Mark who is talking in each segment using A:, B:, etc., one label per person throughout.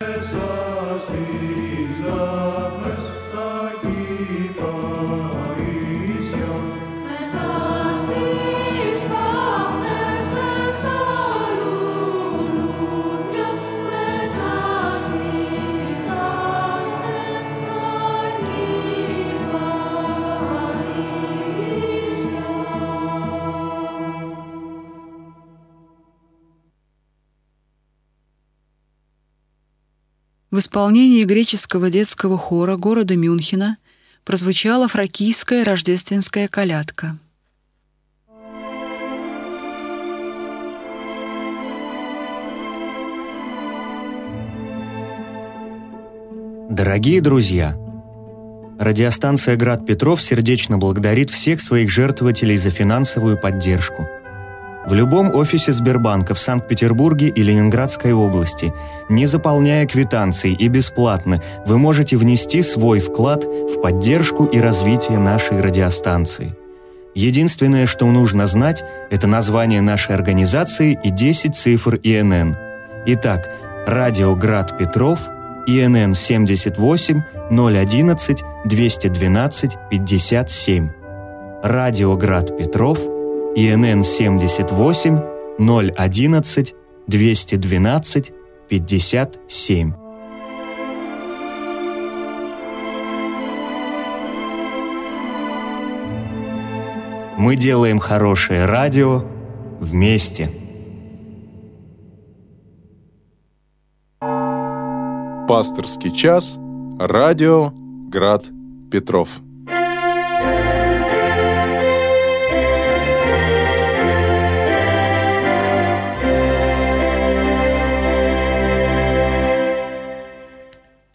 A: So В исполнении греческого детского хора города Мюнхена прозвучала фракийская рождественская колядка.
B: Дорогие друзья, радиостанция «Град Петров» сердечно благодарит всех своих жертвователей за финансовую поддержку – в любом офисе Сбербанка в Санкт-Петербурге и Ленинградской области, не заполняя квитанции и бесплатно, вы можете внести свой вклад в поддержку и развитие нашей радиостанции. Единственное, что нужно знать, это название нашей организации и 10 цифр ИНН. Итак, Радио Град Петров, ИНН 78 011 212 57. Радио Град Петров – ИНН 78 011 212 57. Мы делаем хорошее радио вместе.
C: Пасторский час. Радио Град Петров.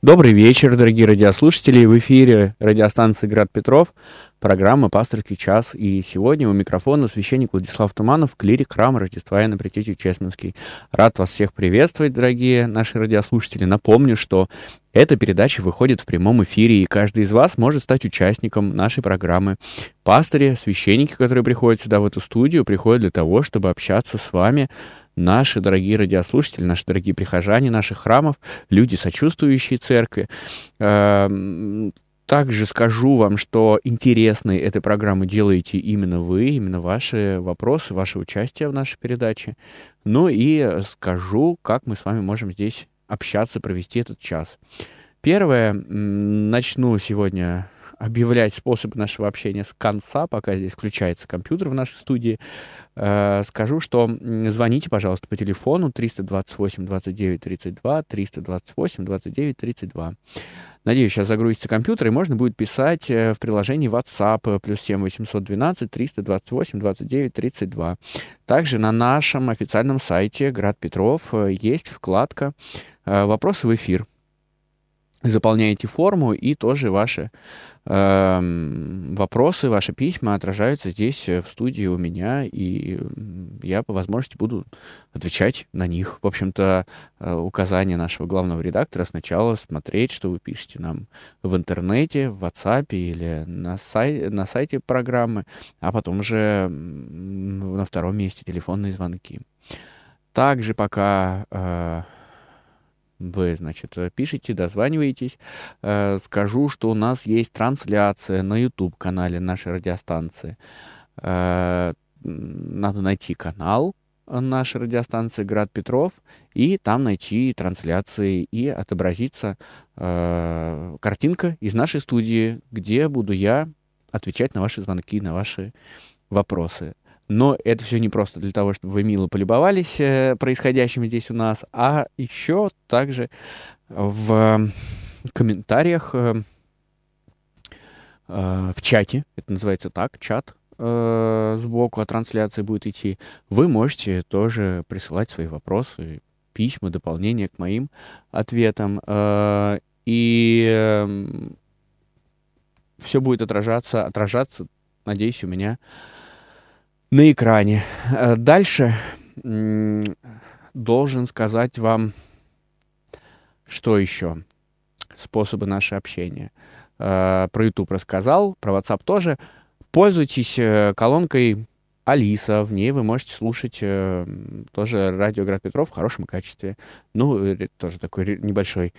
D: Добрый вечер, дорогие радиослушатели. В эфире радиостанции «Град Петров», программа «Пасторский час». И сегодня у микрофона священник Владислав Туманов, клирик храма Рождества Иоанна Предтечи Честминский. Рад вас всех приветствовать, дорогие наши радиослушатели. Напомню, что эта передача выходит в прямом эфире, и каждый из вас может стать участником нашей программы. Пастыри, священники, которые приходят сюда, в эту студию, приходят для того, чтобы общаться с вами наши дорогие радиослушатели, наши дорогие прихожане наших храмов, люди, сочувствующие церкви. Эм, также скажу вам, что интересной этой программы делаете именно вы, именно ваши вопросы, ваше участие в нашей передаче. Ну и скажу, как мы с вами можем здесь общаться, провести этот час. Первое, начну сегодня объявлять способы нашего общения с конца, пока здесь включается компьютер в нашей студии. Э, скажу, что звоните, пожалуйста, по телефону 328 29 32, 328 29 32. Надеюсь, сейчас загрузится компьютер, и можно будет писать э, в приложении WhatsApp э, плюс 7 812 328 29 32. Также на нашем официальном сайте Град Петров есть вкладка «Вопросы в эфир». Заполняете форму, и тоже ваши Эм, вопросы, ваши письма отражаются здесь, э, в студии у меня, и я по возможности буду отвечать на них. В общем-то, э, указание нашего главного редактора сначала смотреть, что вы пишете нам в интернете, в WhatsApp или на, сай на сайте программы, а потом уже на втором месте телефонные звонки. Также пока э, вы, значит, пишите, дозваниваетесь. Э, скажу, что у нас есть трансляция на YouTube-канале нашей радиостанции. Э, надо найти канал нашей радиостанции «Град Петров» и там найти трансляции и отобразится э, картинка из нашей студии, где буду я отвечать на ваши звонки, на ваши вопросы. Но это все не просто для того, чтобы вы мило полюбовались э, происходящим здесь у нас, а еще также в комментариях э, э, в чате, это называется так, чат, сбоку от трансляции будет идти, вы можете тоже присылать свои вопросы, письма, дополнения к моим ответам. И эм, все будет отражаться, отражаться, надеюсь, у меня на экране. Э, дальше должен сказать вам, что еще. Способы нашего общения. Э, про YouTube рассказал, про WhatsApp тоже. Пользуйтесь э, колонкой Алиса. В ней вы можете слушать тоже радио Град Петров в хорошем качестве. Ну, тоже такой небольшой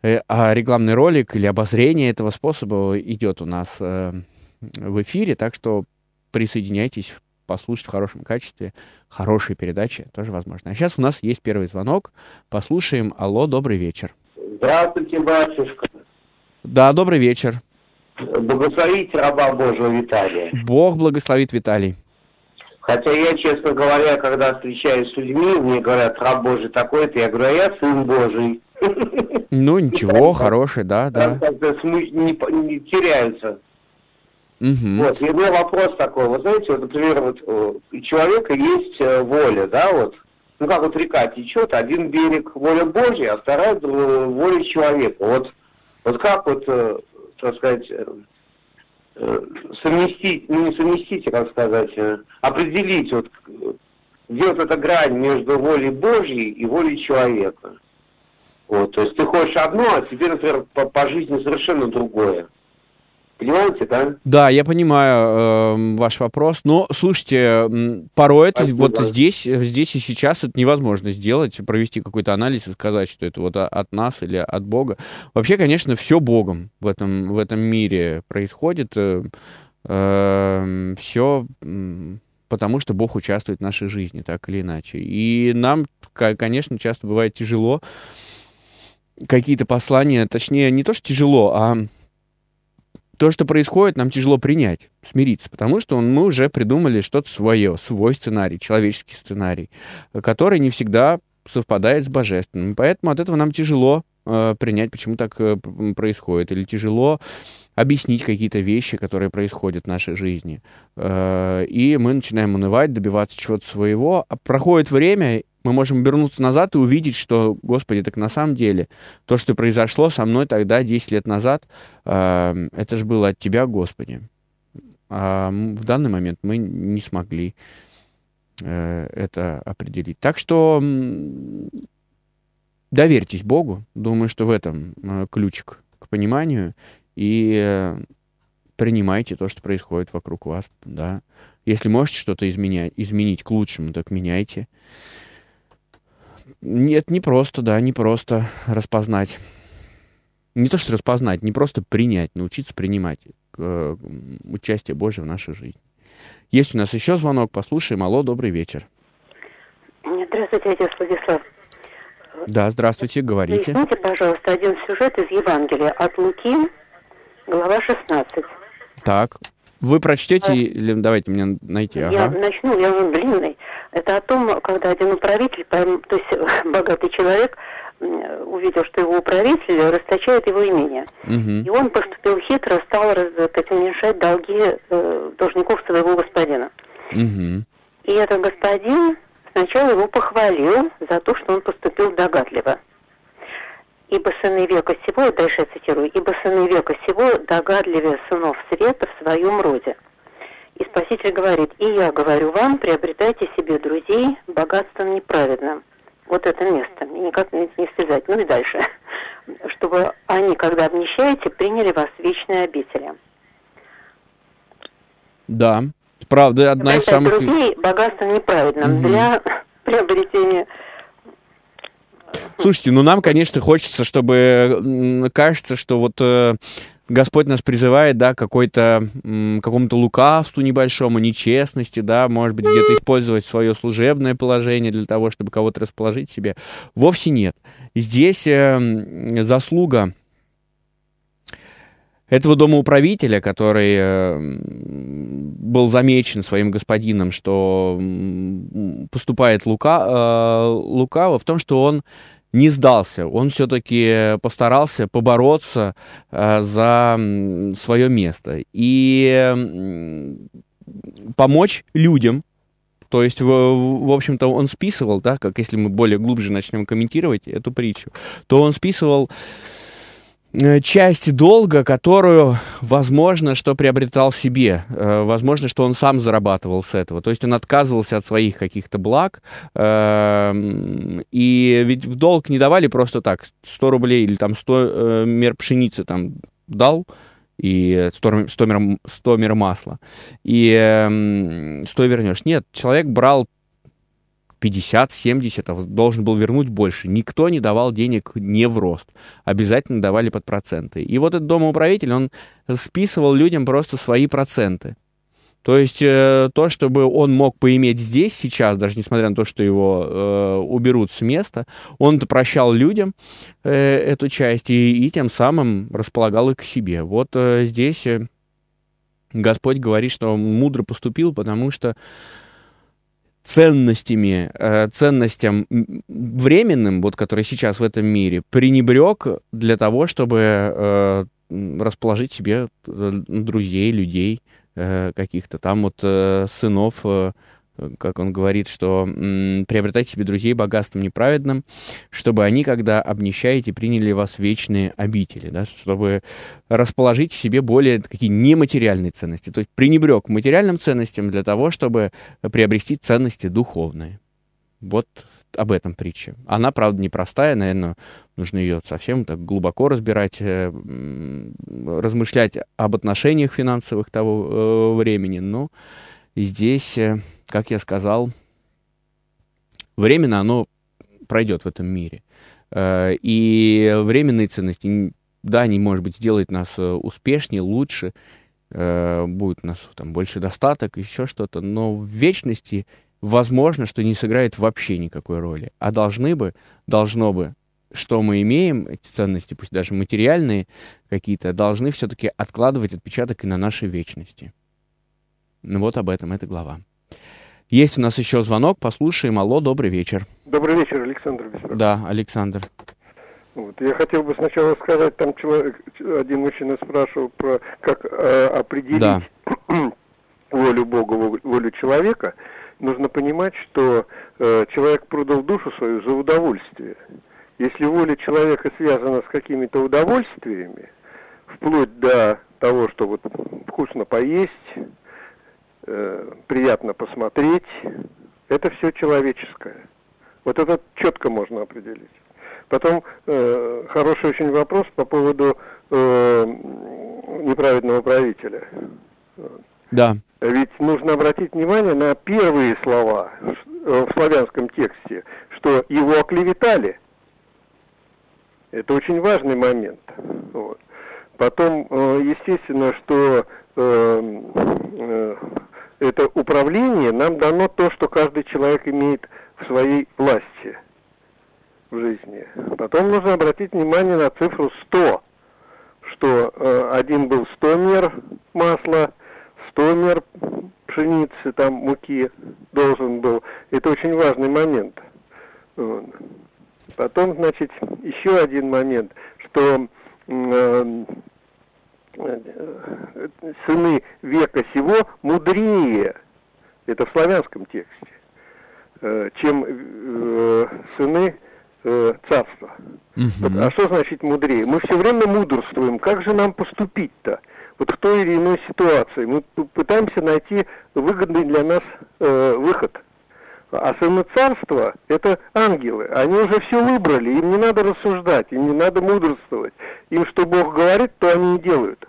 D: а рекламный ролик или обозрение этого способа идет у нас э, в эфире, так что присоединяйтесь, послушать в хорошем качестве. Хорошие передачи тоже возможно. А сейчас у нас есть первый звонок. Послушаем. Алло, добрый вечер.
E: Здравствуйте, батюшка.
D: Да, добрый вечер.
E: Благословите раба Божьего Виталия.
D: Бог благословит Виталий.
E: Хотя я, честно говоря, когда встречаюсь с людьми, мне говорят, раб Божий такой-то, я говорю, а я сын Божий.
D: Ну, ничего, хороший, да, да.
E: Как-то не, не теряются.
D: Угу.
E: Вот, и у меня вопрос такой, вы знаете, вот, например, вот э, у человека есть э, воля, да, вот, ну как вот река течет, один берег воля Божья, а вторая э, воля человека. Вот, вот как вот, так сказать, совместить, ну не совместить, а как сказать, определить, вот, где вот эта грань между волей Божьей и волей человека. Вот, то есть ты хочешь одно, а тебе, например, по, по жизни совершенно другое. Понимаете, да?
D: Да, я понимаю э, ваш вопрос. Но слушайте, порой это Спасибо. вот здесь, здесь и сейчас это невозможно сделать, провести какой-то анализ и сказать, что это вот от нас или от Бога. Вообще, конечно, все Богом в этом, в этом мире происходит. Э, э, все потому, что Бог участвует в нашей жизни, так или иначе. И нам, конечно, часто бывает тяжело какие-то послания, точнее, не то, что тяжело, а то, что происходит, нам тяжело принять, смириться, потому что мы уже придумали что-то свое, свой сценарий, человеческий сценарий, который не всегда совпадает с божественным. Поэтому от этого нам тяжело э, принять, почему так э, происходит, или тяжело объяснить какие-то вещи, которые происходят в нашей жизни. Э, и мы начинаем унывать, добиваться чего-то своего. А проходит время, мы можем вернуться назад и увидеть, что, Господи, так на самом деле то, что произошло со мной тогда, 10 лет назад, э, это же было от Тебя, Господи. А в данный момент мы не смогли э, это определить. Так что доверьтесь Богу. Думаю, что в этом э, ключик к пониманию. И принимайте то, что происходит вокруг вас. Да. Если можете что-то изменять, изменить к лучшему, так меняйте. Нет, не просто, да, не просто распознать. Не то, что распознать, не просто принять, научиться принимать э, участие Божье в нашей жизни. Есть у нас еще звонок, послушаем. Алло, добрый вечер.
F: Здравствуйте, отец Владислав.
D: Да, здравствуйте, говорите.
F: Извините, пожалуйста, один сюжет из Евангелия от Луки, глава 16.
D: Так, вы прочтете, или давайте мне найти. Ага.
F: Я начну, я он длинный. Это о том, когда один управитель, то есть богатый человек, увидел, что его управитель расточает его имение.
D: Угу.
F: И он поступил хитро, стал так, уменьшать долги э, должников своего господина.
D: Угу.
F: И этот господин сначала его похвалил за то, что он поступил догадливо. Ибо сыны века сего, дальше я цитирую, ибо сыны века сего догадливее сынов света в своем роде. И Спаситель говорит, и я говорю вам, приобретайте себе друзей богатством неправедным. Вот это место, никак не, не связать. Ну и дальше. Чтобы они, когда обнищаете, приняли вас в вечные обители.
D: Да, правда, одна из самых...
F: друзей богатством неправедным угу. для приобретения
D: Слушайте, ну нам, конечно, хочется, чтобы кажется, что вот э, Господь нас призывает, да, какой-то, какому-то лукавству небольшому, нечестности, да, может быть, где-то использовать свое служебное положение для того, чтобы кого-то расположить себе. Вовсе нет. Здесь э, заслуга этого домоуправителя, который э, был замечен своим господином, что поступает лука, э, лукаво, в том, что он не сдался. Он все-таки постарался побороться э, за свое место и помочь людям. То есть, в, в общем-то, он списывал, да, как если мы более глубже начнем комментировать эту притчу, то он списывал часть долга, которую, возможно, что приобретал себе, э, возможно, что он сам зарабатывал с этого. То есть он отказывался от своих каких-то благ, эм, и ведь в долг не давали просто так, 100 рублей или там 100 э, мер пшеницы там дал, и 100, 100, мер, 100 мер масла, и э, 100 вернешь. Нет, человек брал 50, 70, а должен был вернуть больше. Никто не давал денег не в рост. Обязательно давали под проценты. И вот этот домоуправитель, он списывал людям просто свои проценты. То есть э, то, чтобы он мог поиметь здесь сейчас, даже несмотря на то, что его э, уберут с места, он прощал людям э, эту часть и, и тем самым располагал их к себе. Вот э, здесь э, Господь говорит, что он мудро поступил, потому что ценностями, э, ценностям временным, вот, которые сейчас в этом мире, пренебрег для того, чтобы э, расположить себе э, друзей, людей каких-то. Там вот сынов как он говорит, что м, приобретайте себе друзей богатством неправедным, чтобы они, когда обнищаете, приняли вас вечные обители, да, чтобы расположить в себе более какие нематериальные ценности. То есть пренебрег материальным ценностям для того, чтобы приобрести ценности духовные. Вот об этом притча. Она, правда, непростая, наверное, нужно ее совсем так глубоко разбирать, э, размышлять об отношениях финансовых того э, времени, но здесь э, как я сказал, временно оно пройдет в этом мире. Э, и временные ценности, да, они, может быть, сделают нас э, успешнее, лучше, э, будет у нас там больше достаток, еще что-то, но в вечности возможно, что не сыграет вообще никакой роли. А должны бы, должно бы, что мы имеем, эти ценности, пусть даже материальные какие-то, должны все-таки откладывать отпечаток и на нашей вечности. Ну вот об этом эта глава. Есть у нас еще звонок, послушаем. Алло, добрый вечер.
G: Добрый вечер, Александр
D: Бессаров. Да, Александр.
G: Вот. Я хотел бы сначала сказать, там человек, один мужчина спрашивал про как э, определить да. волю Бога, волю человека. Нужно понимать, что э, человек продал душу свою за удовольствие. Если воля человека связана с какими-то удовольствиями, вплоть до того, что вот вкусно поесть, э, приятно посмотреть, это все человеческое. Вот это четко можно определить. Потом э, хороший очень вопрос по поводу э, неправедного правителя.
D: Да.
G: Ведь нужно обратить внимание на первые слова в славянском тексте, что его оклеветали. Это очень важный момент. Вот. Потом, э, естественно, что э, э, это управление нам дано то, что каждый человек имеет в своей власти в жизни. Потом нужно обратить внимание на цифру 100, что э, один был 100 мер масла, 100 мер пшеницы, там муки должен был. Это очень важный момент. Потом, значит, еще один момент, что э, сыны века сего мудрее, это в славянском тексте, э, чем э, сыны царства. Угу. А что значит мудрее? Мы все время мудрствуем. Как же нам поступить-то? Вот в той или иной ситуации. Мы пытаемся найти выгодный для нас э, выход. А сыны царства – это ангелы. Они уже все выбрали, им не надо рассуждать, им не надо мудрствовать. Им что Бог говорит, то они и делают.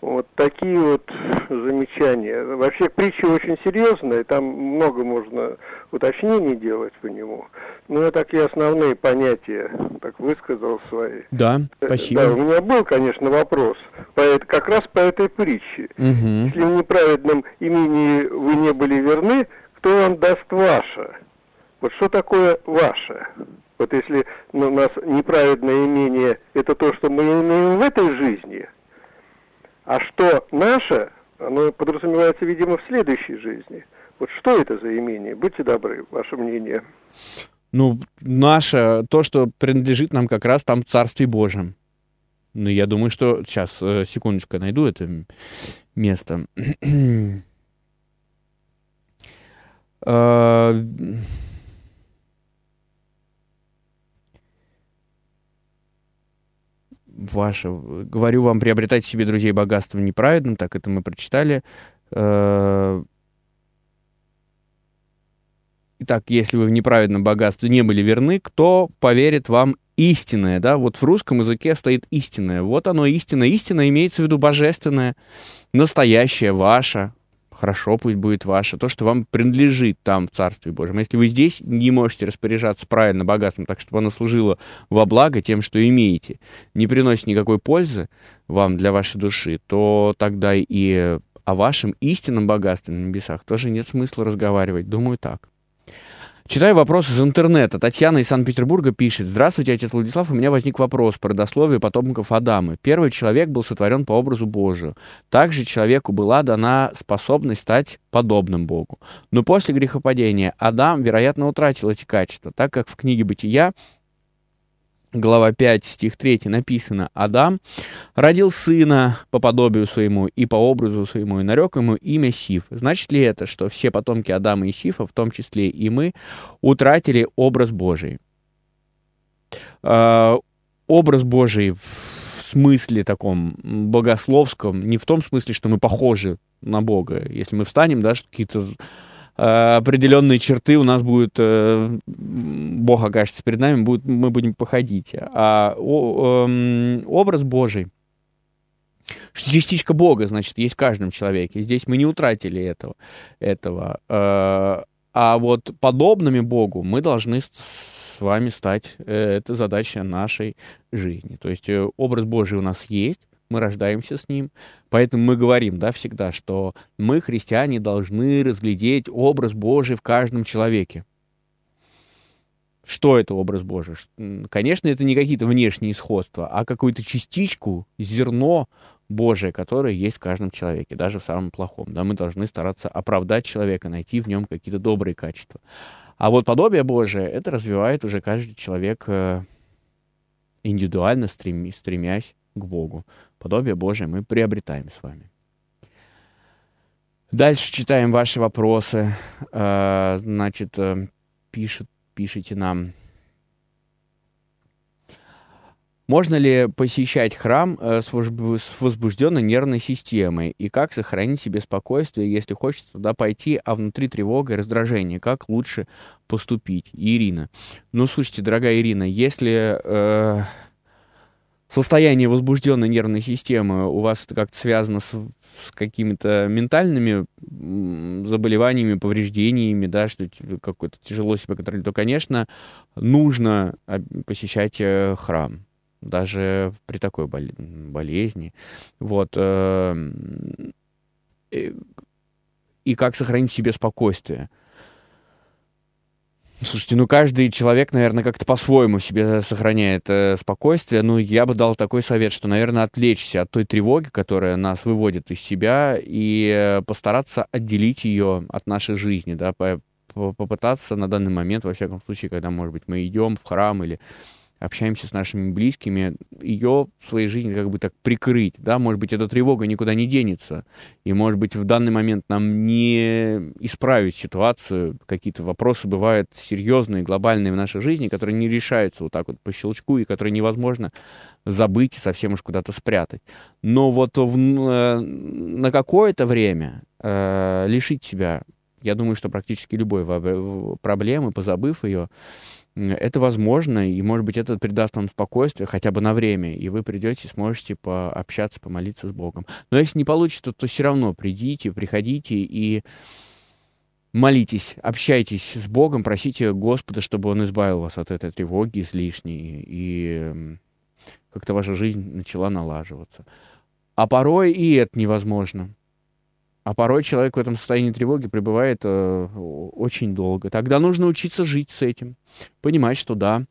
G: Вот такие вот замечания. Вообще притча очень серьезная, там много можно уточнений делать по нему. Ну, я такие основные понятия так высказал свои.
D: Да, э, спасибо.
G: Да, у меня был, конечно, вопрос по это, как раз по этой притче. Угу. Если в неправедном имени вы не были верны, кто вам даст ваше? Вот что такое ваше? Вот если у нас неправедное имение – это то, что мы имеем в этой жизни – а что наше, оно подразумевается, видимо, в следующей жизни. Вот что это за имение? Будьте добры, ваше мнение.
D: Ну, наше, то, что принадлежит нам как раз там в Царстве Божьем. Ну, я думаю, что... Сейчас, э, секундочку, найду это место. ваше. Говорю вам, приобретайте себе друзей богатством неправедным, так это мы прочитали. Э, итак, если вы в неправедном богатстве не были верны, кто поверит вам истинное, да, вот в русском языке стоит истинное. Вот оно истинное. Истина имеется в виду божественное, настоящее, ваше, хорошо пусть будет ваше, то, что вам принадлежит там в Царстве Божьем. Если вы здесь не можете распоряжаться правильно богатством, так чтобы оно служило во благо тем, что имеете, не приносит никакой пользы вам для вашей души, то тогда и о вашем истинном богатстве на небесах тоже нет смысла разговаривать. Думаю, так. Читаю вопрос из интернета. Татьяна из Санкт-Петербурга пишет. Здравствуйте, отец Владислав. У меня возник вопрос про родословие потомков Адама. Первый человек был сотворен по образу Божию. Также человеку была дана способность стать подобным Богу. Но после грехопадения Адам, вероятно, утратил эти качества, так как в книге «Бытия» глава 5, стих 3 написано, «Адам родил сына по подобию своему и по образу своему, и нарек ему имя Сиф». Значит ли это, что все потомки Адама и Сифа, в том числе и мы, утратили образ Божий? Э, образ Божий в смысле таком богословском, не в том смысле, что мы похожи на Бога. Если мы встанем, да, какие-то определенные черты у нас будут, э, Бог окажется перед нами, будет, мы будем походить. А о, э, образ Божий, частичка Бога, значит, есть в каждом человеке. Здесь мы не утратили этого. этого. Э, а вот подобными Богу мы должны с вами стать. Э, это задача нашей жизни. То есть э, образ Божий у нас есть, мы рождаемся с ним. Поэтому мы говорим, да, всегда, что мы, христиане, должны разглядеть образ Божий в каждом человеке. Что это образ Божий? Конечно, это не какие-то внешние сходства, а какую-то частичку, зерно Божие, которое есть в каждом человеке, даже в самом плохом. Да, мы должны стараться оправдать человека, найти в нем какие-то добрые качества. А вот подобие Божие, это развивает уже каждый человек э, индивидуально, стремясь к Богу подобие Божие мы приобретаем с вами. Дальше читаем ваши вопросы. А, значит, э, пишет, пишите нам. Можно ли посещать храм э, с возбужденной нервной системой? И как сохранить себе спокойствие, если хочется туда пойти, а внутри тревога и раздражение? Как лучше поступить? Ирина. Ну, слушайте, дорогая Ирина, если... Э, состояние возбужденной нервной системы у вас это как-то связано с, с какими-то ментальными заболеваниями, повреждениями, да, что какой-то тяжело себя контролировать, то, конечно, нужно посещать э, храм даже при такой болезни. Вот. Э, и как сохранить себе спокойствие. Слушайте, ну каждый человек, наверное, как-то по-своему себе сохраняет э, спокойствие. Ну, я бы дал такой совет, что, наверное, отвлечься от той тревоги, которая нас выводит из себя, и э, постараться отделить ее от нашей жизни, да, попытаться на данный момент, во всяком случае, когда, может быть, мы идем в храм или общаемся с нашими близкими, ее в своей жизни как бы так прикрыть, да, может быть, эта тревога никуда не денется, и, может быть, в данный момент нам не исправить ситуацию, какие-то вопросы бывают серьезные, глобальные в нашей жизни, которые не решаются вот так вот по щелчку, и которые невозможно забыть и совсем уж куда-то спрятать. Но вот в, э, на какое-то время э, лишить себя, я думаю, что практически любой проблемы, позабыв ее, это возможно, и, может быть, это придаст вам спокойствие хотя бы на время, и вы придете, сможете пообщаться, помолиться с Богом. Но если не получится, то все равно придите, приходите и молитесь, общайтесь с Богом, просите Господа, чтобы Он избавил вас от этой тревоги излишней, и как-то ваша жизнь начала налаживаться. А порой и это невозможно. А порой человек в этом состоянии тревоги пребывает э, очень долго. Тогда нужно учиться жить с этим. Понимать, что да,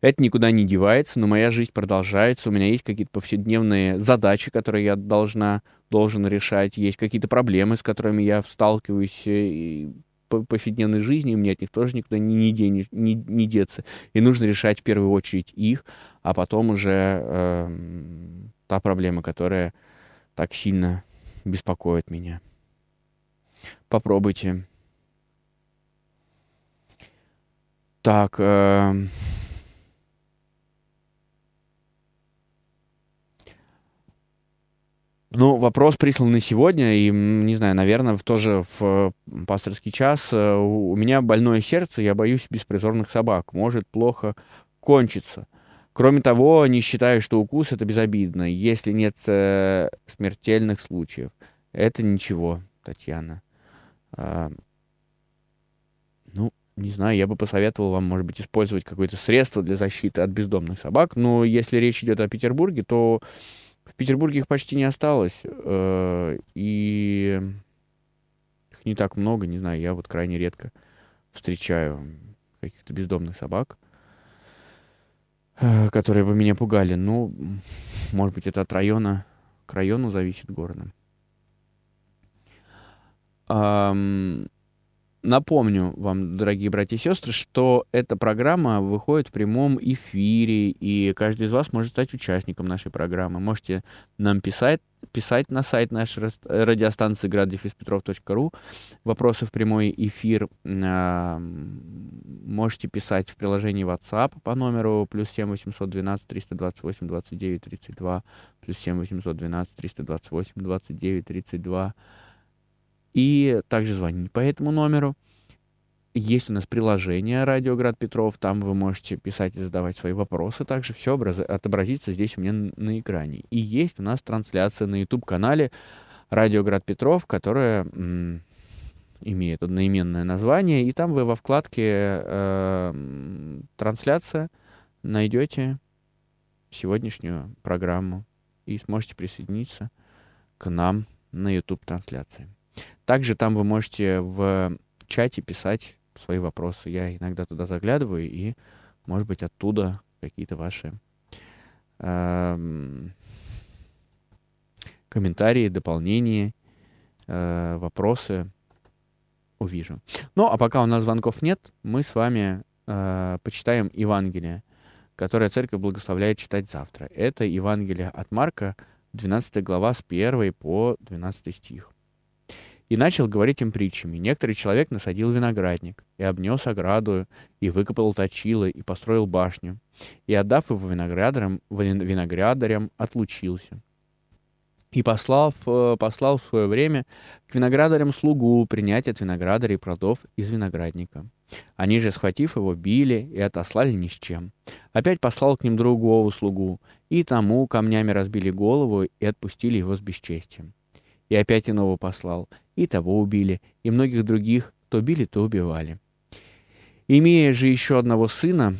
D: это никуда не девается, но моя жизнь продолжается. У меня есть какие-то повседневные задачи, которые я должна, должен решать. Есть какие-то проблемы, с которыми я сталкиваюсь э, и по повседневной жизни, и мне от них тоже никуда не, не, денешь, не, не деться. И нужно решать в первую очередь их, а потом уже э, та проблема, которая так сильно беспокоит меня. Попробуйте. Так. Э... Ну, вопрос прислан на сегодня, и, не знаю, наверное, тоже в пасторский час. Э, у меня больное сердце, я боюсь беспризорных собак. Может плохо кончится. Кроме того, не считаю, что укус это безобидно, если нет э, смертельных случаев. Это ничего, Татьяна. А, ну, не знаю, я бы посоветовал вам, может быть, использовать какое-то средство для защиты от бездомных собак. Но если речь идет о Петербурге, то в Петербурге их почти не осталось. Э, и их не так много, не знаю, я вот крайне редко встречаю каких-то бездомных собак. Э, которые бы меня пугали. Ну, может быть, это от района к району зависит города. Um, Напомню вам, дорогие братья и сестры, что эта программа выходит в прямом эфире, и каждый из вас может стать участником нашей программы. Можете нам писать, писать на сайт нашей радиостанции граддефиспетров.ру вопросы в прямой эфир. Можете писать в приложении WhatsApp по номеру плюс 7 812 328 29 32 плюс 7 812 328 29 32 и также звонить по этому номеру. Есть у нас приложение «Радиоград Петров», там вы можете писать и задавать свои вопросы, также все отобразится здесь у меня на экране. И есть у нас трансляция на YouTube-канале «Радиоград Петров», которая имеет одноименное название, и там вы во вкладке э, «Трансляция» найдете сегодняшнюю программу и сможете присоединиться к нам на YouTube-трансляции. Также там вы можете в чате писать свои вопросы. Я иногда туда заглядываю, и, может быть, оттуда какие-то ваши э, комментарии, дополнения, э, вопросы увижу. Ну, а пока у нас звонков нет, мы с вами э, почитаем Евангелие, которое церковь благословляет читать завтра. Это Евангелие от Марка, 12 глава с 1 по 12 стих и начал говорить им притчами. Некоторый человек насадил виноградник, и обнес ограду, и выкопал точило, и построил башню, и, отдав его виноградарям, виноградарям отлучился. И послав, э, послал в свое время к виноградарям слугу принять от виноградарей плодов из виноградника. Они же, схватив его, били и отослали ни с чем. Опять послал к ним другого слугу, и тому камнями разбили голову и отпустили его с бесчестием. И опять иного послал, и того убили, и многих других то били, то убивали. Имея же еще одного сына,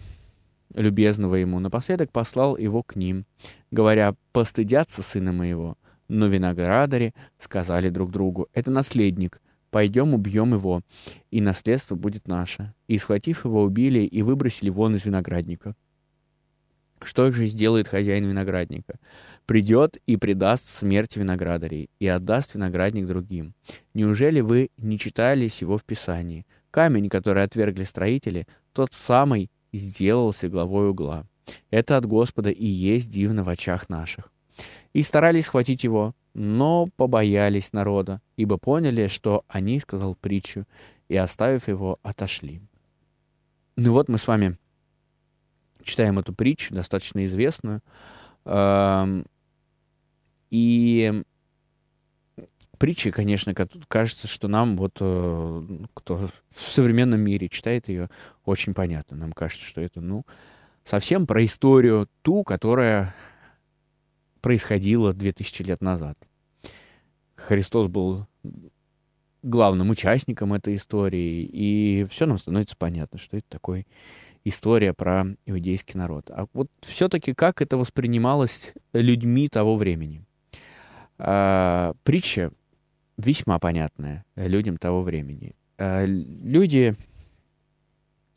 D: любезного ему, напоследок послал его к ним, говоря, постыдятся сына моего. Но виноградари сказали друг другу, это наследник, пойдем убьем его, и наследство будет наше. И, схватив его, убили и выбросили вон из виноградника. Что же сделает хозяин виноградника? Придет и предаст смерть виноградарей, и отдаст виноградник другим. Неужели вы не читали сего в Писании? Камень, который отвергли строители, тот самый сделался главой угла. Это от Господа и есть дивно в очах наших. И старались схватить его, но побоялись народа, ибо поняли, что они сказал притчу, и, оставив его, отошли. Ну вот мы с вами читаем эту притчу, достаточно известную. И притча, конечно, кажется, что нам, вот э, кто в современном мире читает ее, очень понятно. Нам кажется, что это, ну, совсем про историю ту, которая происходила 2000 лет назад. Христос был главным участником этой истории, и все нам становится понятно, что это такой история про иудейский народ. А вот все-таки как это воспринималось людьми того времени? А, притча весьма понятная людям того времени. А, люди,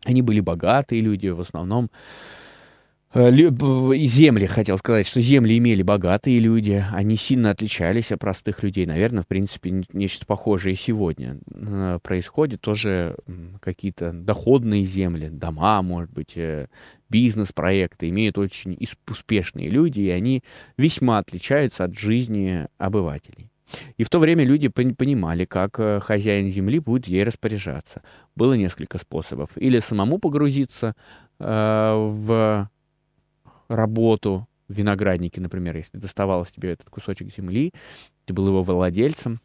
D: они были богатые люди, в основном земли, хотел сказать, что земли имели богатые люди, они сильно отличались от простых людей. Наверное, в принципе, нечто похожее сегодня э, происходит. Тоже какие-то доходные земли, дома, может быть, э, бизнес-проекты имеют очень успешные люди, и они весьма отличаются от жизни обывателей. И в то время люди понимали, как хозяин земли будет ей распоряжаться. Было несколько способов. Или самому погрузиться э, в работу в винограднике, например, если доставалось тебе этот кусочек земли, ты был его владельцем,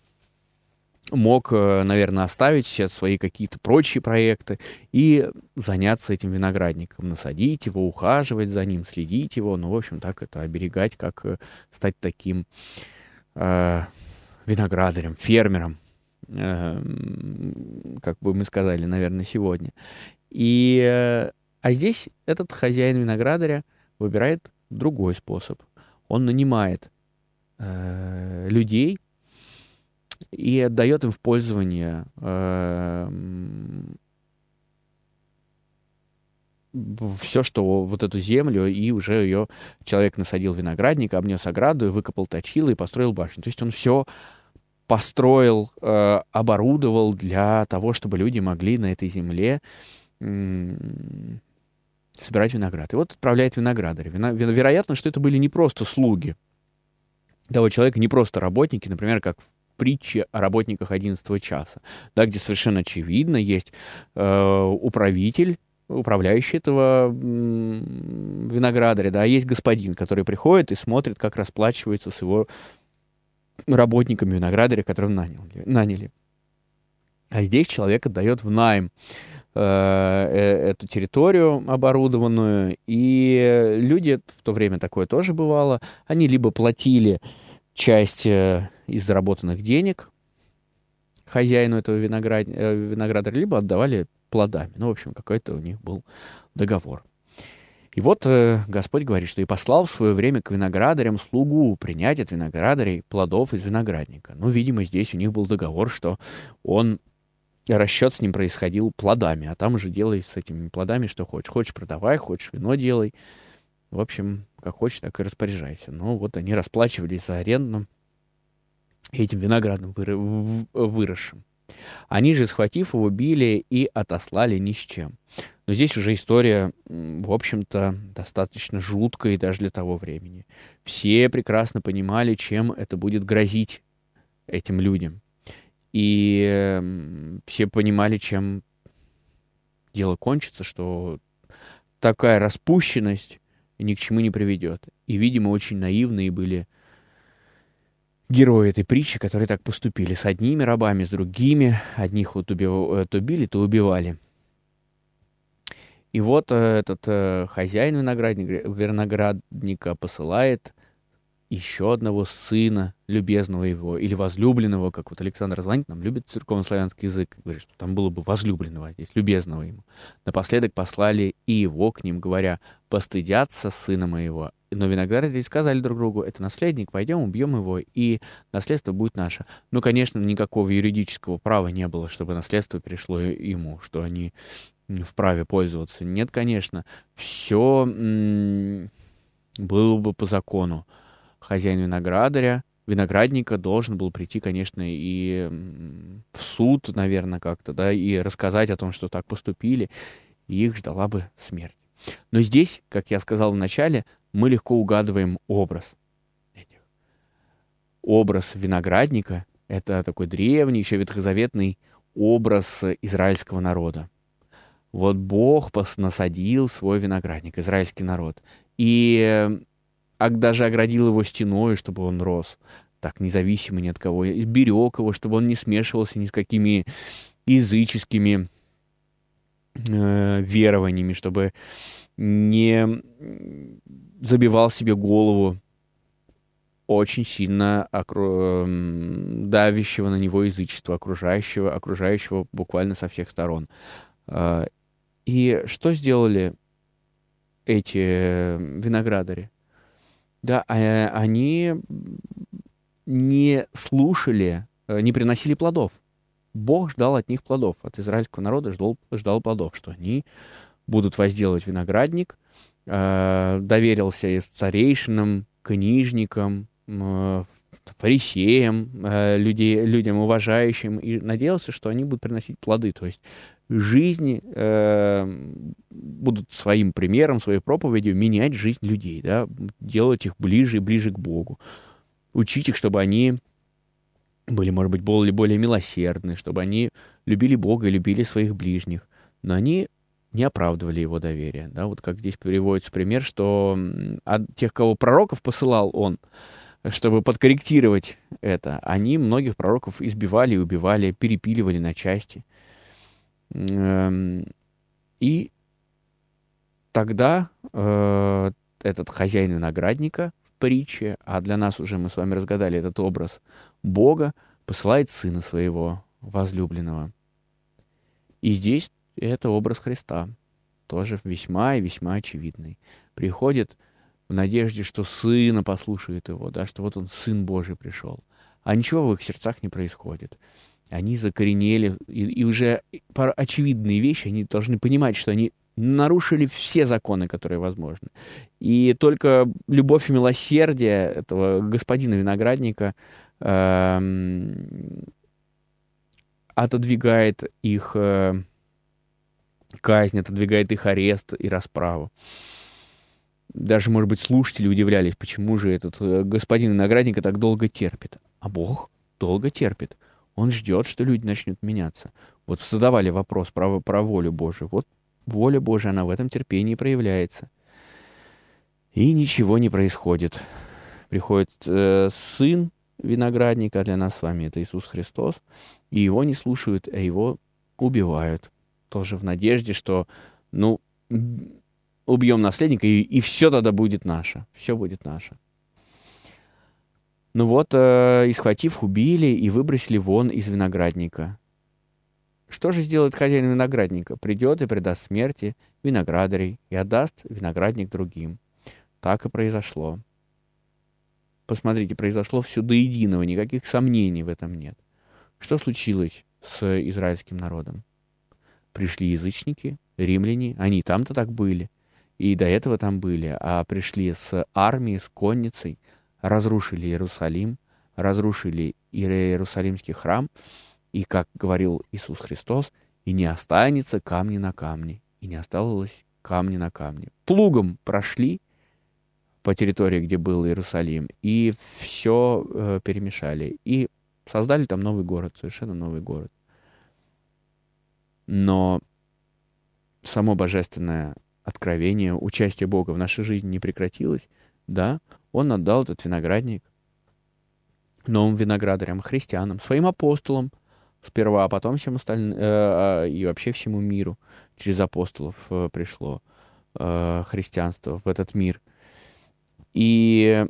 D: мог, э, наверное, оставить все свои какие-то прочие проекты и заняться этим виноградником, насадить его, ухаживать за ним, следить его, ну, в общем, так это оберегать, как э, стать таким э, виноградарем, фермером, э, как бы мы сказали, наверное, сегодня. И, э, а здесь этот хозяин виноградаря выбирает другой способ. Он нанимает э, людей, и отдает им в пользование э, все, что вот эту землю, и уже ее человек насадил виноградник, обнес ограду, выкопал точило и построил башню. То есть он все построил, э, оборудовал для того, чтобы люди могли на этой земле э, собирать виноград. И вот отправляет виноградаря. Вино, вероятно, что это были не просто слуги того человека, не просто работники, например, как притчи о работниках 11 часа, да, где совершенно очевидно есть э, управитель, управляющий этого виноградаря, да, есть господин, который приходит и смотрит, как расплачивается с его работниками виноградаря, которых наняли. наняли. А здесь человек отдает в найм эту территорию оборудованную, и люди, в то время такое тоже бывало, они либо платили часть э, из заработанных денег хозяину этого виноград... Э, винограда, либо отдавали плодами. Ну, в общем, какой-то у них был договор. И вот э, Господь говорит, что и послал в свое время к виноградарям слугу принять от виноградарей плодов из виноградника. Ну, видимо, здесь у них был договор, что он расчет с ним происходил плодами, а там уже делай с этими плодами что хочешь. Хочешь продавай, хочешь вино делай. В общем, как хочешь, так и распоряжайся. Ну, вот они расплачивались за аренду этим виноградом выросшим. Они же, схватив его, били и отослали ни с чем. Но здесь уже история, в общем-то, достаточно жуткая даже для того времени. Все прекрасно понимали, чем это будет грозить этим людям. И все понимали, чем дело кончится, что такая распущенность ни к чему не приведет. И, видимо, очень наивные были герои этой притчи, которые так поступили с одними рабами, с другими. Одних вот убив... Э, то били, то убивали. И вот э, этот э, хозяин виноградника, виноградника посылает еще одного сына, любезного его, или возлюбленного, как вот Александр Звонит нам любит церковно-славянский язык, говорит, что там было бы возлюбленного, а здесь любезного ему. Напоследок послали и его к ним, говоря, постыдятся сына моего. Но виноградари сказали друг другу, это наследник, пойдем, убьем его, и наследство будет наше. Ну, конечно, никакого юридического права не было, чтобы наследство перешло ему, что они вправе пользоваться. Нет, конечно, все было бы по закону хозяин виноградаря, виноградника должен был прийти, конечно, и в суд, наверное, как-то, да, и рассказать о том, что так поступили, и их ждала бы смерть. Но здесь, как я сказал в начале, мы легко угадываем образ. Образ виноградника — это такой древний, еще ветхозаветный образ израильского народа. Вот Бог насадил свой виноградник, израильский народ. И а даже оградил его стеной, чтобы он рос так независимо ни от кого, и берег его, чтобы он не смешивался ни с какими языческими э, верованиями, чтобы не забивал себе голову очень сильно окру... давящего на него язычества, окружающего, окружающего буквально со всех сторон. А, и что сделали эти виноградари? Да, а, они не слушали, э, не приносили плодов. Бог ждал от них плодов, от израильского народа ждал, ждал плодов, что они будут возделывать виноградник, э, доверился старейшинам, книжникам, э, фарисеям, э, людей, людям уважающим, и надеялся, что они будут приносить плоды. То есть жизни э, будут своим примером, своей проповедью менять жизнь людей, да, делать их ближе и ближе к Богу, учить их, чтобы они были, может быть, более, более милосердны, чтобы они любили Бога и любили своих ближних. Но они не оправдывали его доверие. Да? Вот как здесь приводится пример, что от тех, кого пророков посылал он, чтобы подкорректировать это, они многих пророков избивали, убивали, перепиливали на части. Эм, и тогда э, этот хозяин виноградника в притче, а для нас уже мы с вами разгадали этот образ Бога, посылает сына своего возлюбленного. И здесь это образ Христа, тоже весьма и весьма очевидный. Приходит в надежде, что сына послушает его, да, что вот он, сын Божий, пришел. А ничего в их сердцах не происходит. Они закоренели, и, и уже очевидные вещи, они должны понимать, что они нарушили все законы, которые возможны. И только любовь и милосердие этого господина виноградника э, отодвигает их э, казнь, отодвигает их арест и расправу. Даже, может быть, слушатели удивлялись, почему же этот э, господин виноградника так долго терпит. А Бог долго терпит. Он ждет, что люди начнут меняться. Вот задавали вопрос про, про волю Божию. Вот воля Божия, она в этом терпении проявляется. И ничего не происходит. Приходит э, сын виноградника для нас с вами, это Иисус Христос, и его не слушают, а его убивают. Тоже в надежде, что, ну, убьем наследника, и, и все тогда будет наше. Все будет наше. Ну вот, э, и убили и выбросили вон из виноградника. Что же сделает хозяин виноградника? Придет и предаст смерти виноградарей и отдаст виноградник другим. Так и произошло. Посмотрите, произошло все до единого, никаких сомнений в этом нет. Что случилось с израильским народом? Пришли язычники, римляне, они там-то так были, и до этого там были, а пришли с армией, с конницей, разрушили Иерусалим, разрушили Иерусалимский храм, и, как говорил Иисус Христос, и не останется камни на камне, и не осталось камни на камне. Плугом прошли по территории, где был Иерусалим, и все э, перемешали. И создали там новый город, совершенно новый город. Но само божественное откровение, участие Бога в нашей жизни не прекратилось, да, он отдал этот виноградник новым виноградарям, христианам, своим апостолам, сперва, а потом всем остальным, э, а, и вообще всему миру через апостолов э, пришло э, христианство в этот мир. И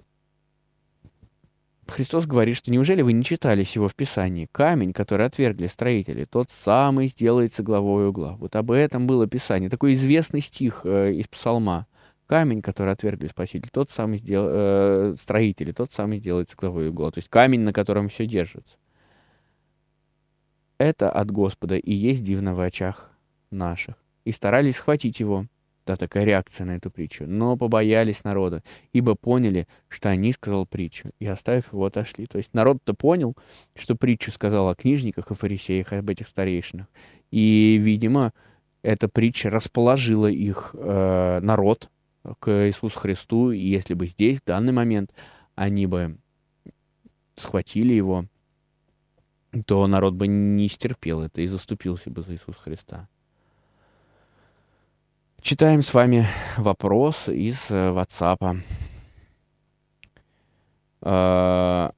D: Христос говорит, что неужели вы не читали всего в Писании? Камень, который отвергли строители, тот самый сделается главой угла. Вот об этом было Писание. Такой известный стих э, из Псалма. Камень, который отвергли Спаситель, тот самый сдел... э, строители, тот самый сделается главой угла. То есть камень, на котором все держится. Это от Господа и есть дивно в очах наших. И старались схватить его. Да, такая реакция на эту притчу. Но побоялись народа, ибо поняли, что они сказал притчу, и оставив его, отошли. То есть народ-то понял, что притчу сказал о книжниках и фарисеях, об этих старейшинах. И, видимо, эта притча расположила их э, народ к Иисусу Христу, и если бы здесь, в данный момент, они бы схватили его, то народ бы не стерпел это и заступился бы за Иисуса Христа. Читаем с вами вопрос из э, WhatsApp. А,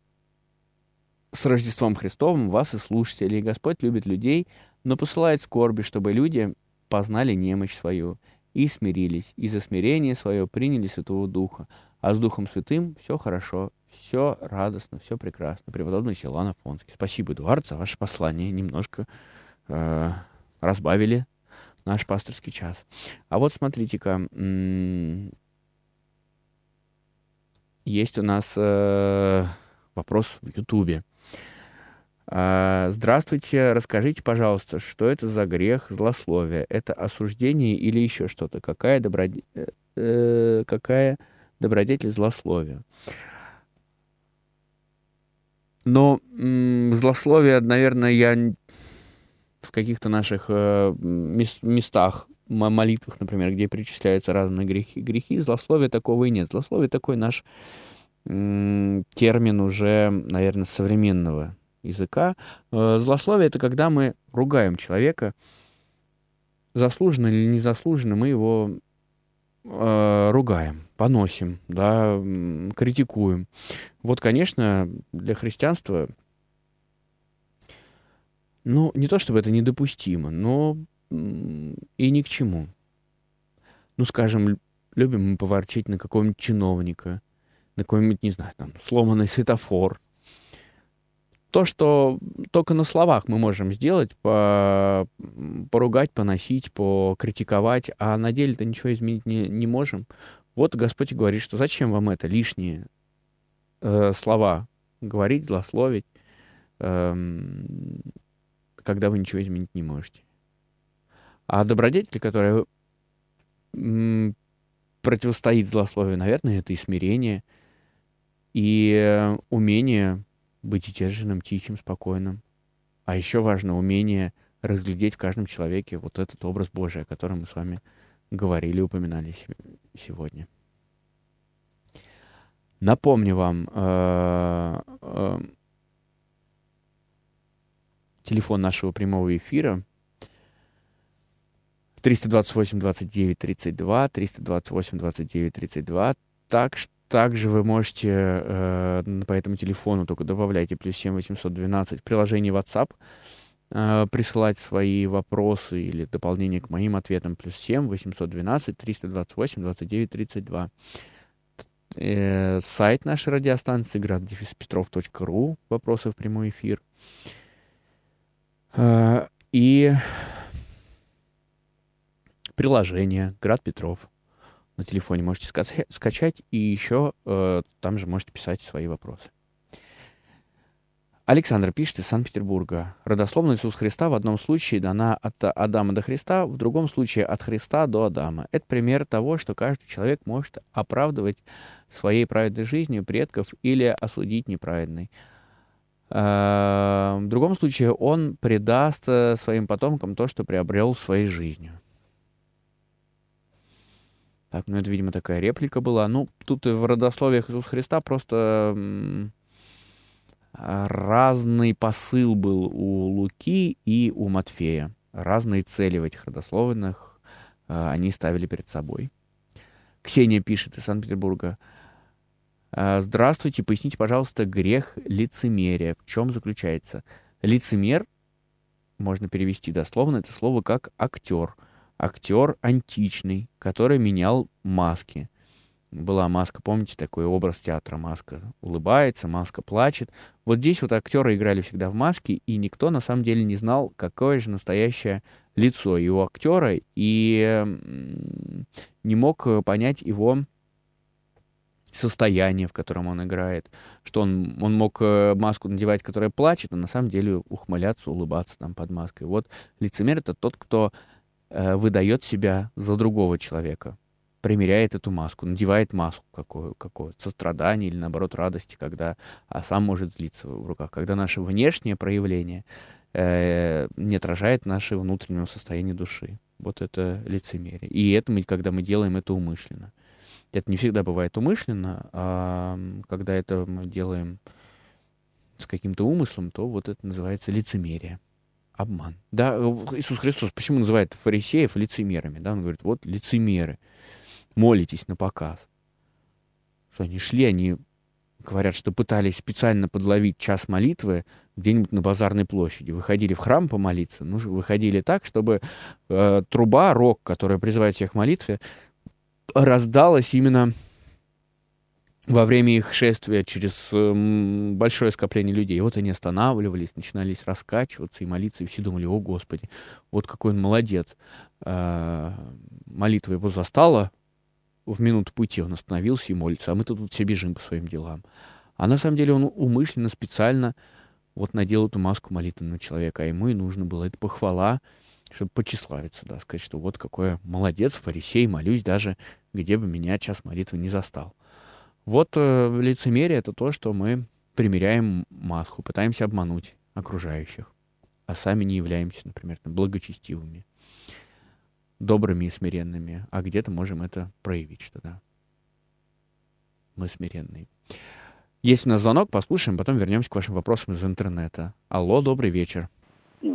D: с Рождеством Христовым вас и слушателей. Господь любит людей, но посылает скорби, чтобы люди познали немощь свою и смирились, и за смирение свое приняли Святого Духа. А с Духом Святым все хорошо, все радостно, все прекрасно. Преподобный Силан Афонский. Спасибо, Эдуард, за ваше послание. Немножко э, разбавили наш пасторский час. А вот смотрите-ка, есть у нас э, вопрос в Ютубе. А, здравствуйте, расскажите, пожалуйста, что это за грех злословия? Это осуждение или еще что-то? Какая, доброде... э, э какая добродетель злословия? Но м- злословие, наверное, я в каких-то наших э, местах, молитвах, например, где перечисляются разные грехи, грехи, злословия такого и нет. Злословие такой наш м- термин уже, наверное, современного языка. Э, злословие — это когда мы ругаем человека, заслуженно или незаслуженно мы его э, ругаем. поносим, да, критикуем. Вот, конечно, для христианства, ну, не то чтобы это недопустимо, но и ни к чему. Ну, скажем, любим мы поворчить на какого-нибудь чиновника, на какой-нибудь, не знаю, там, сломанный светофор. То, что только на словах мы можем сделать, по, поругать, поносить, покритиковать, а на деле-то ничего изменить не, не можем. Вот Господь говорит, что зачем вам это, лишние э, слова говорить, злословить, э, когда вы ничего изменить не можете. А добродетель, которая противостоит злословию, наверное, это и смирение, и умение быть утешенным, тихим, спокойным. А еще важно умение разглядеть в каждом человеке вот этот образ Божий, о котором мы с вами говорили, упоминали сегодня. Напомню вам, э, э, телефон нашего прямого эфира 328 29 32, 328 29 32. Так, также вы можете э, по этому телефону только добавляйте плюс 7 812 приложение WhatsApp э, присылать свои вопросы или дополнение к моим ответам плюс 7 812 328 29 32. Э, сайт нашей радиостанции граддефиспетров.ру вопросы в прямой эфир. Э, и приложение «Град Петров» на телефоне можете скачать, и еще э, там же можете писать свои вопросы. Александр пишет из Санкт-Петербурга. Родословная Иисус Христа в одном случае дана от Адама до Христа, в другом случае от Христа до Адама. Это пример того, что каждый человек может оправдывать своей праведной жизнью предков или осудить неправедной. А, в другом случае он предаст э, своим потомкам то, что приобрел своей жизнью. Так, ну это, видимо, такая реплика была. Ну, тут в родословиях Иисуса Христа просто разный посыл был у Луки и у Матфея. Разные цели в этих родословных а, они ставили перед собой. Ксения пишет из Санкт-Петербурга. «А, Здравствуйте, поясните, пожалуйста, грех лицемерия. В чем заключается? Лицемер, можно перевести дословно это слово как актер. Актер античный, который менял маски была маска, помните, такой образ театра, маска улыбается, маска плачет. Вот здесь вот актеры играли всегда в маске, и никто на самом деле не знал, какое же настоящее лицо его актера, и не мог понять его состояние, в котором он играет, что он, он мог э, маску надевать, которая плачет, а на самом деле ухмыляться, улыбаться там под маской. Вот лицемер — это тот, кто э, выдает себя за другого человека, примеряет эту маску, надевает маску какую, какое-то сострадание или, наоборот, радости, когда а сам может злиться в руках, когда наше внешнее проявление э, не отражает наше внутреннего состояния души. Вот это лицемерие. И это мы, когда мы делаем это умышленно. Это не всегда бывает умышленно, а когда это мы делаем с каким-то умыслом, то вот это называется лицемерие обман. Да, Иисус Христос почему называет фарисеев лицемерами? Да, он говорит, вот лицемеры молитесь на показ. Что они шли, они говорят, что пытались специально подловить час молитвы где-нибудь на базарной площади. Выходили в храм помолиться, ну, выходили так, чтобы э, труба, рог, которая призывает всех к молитве, раздалась именно во время их шествия через э, большое скопление людей. Вот они останавливались, начинались раскачиваться и молиться, и все думали, о, Господи, вот какой он молодец. Э, молитва его застала в минуту пути он остановился и молится, а мы тут все бежим по своим делам. А на самом деле он умышленно, специально вот надел эту маску молитвенного человека, а ему и нужно было это похвала, чтобы почеславиться, да, сказать, что вот какой молодец, фарисей, молюсь даже, где бы меня час молитвы не застал. Вот э, лицемерие — это то, что мы примеряем маску, пытаемся обмануть окружающих, а сами не являемся, например, благочестивыми добрыми и смиренными, а где-то можем это проявить, что да, мы смиренные. Есть у нас звонок, послушаем, потом вернемся к вашим вопросам из интернета. Алло, добрый вечер.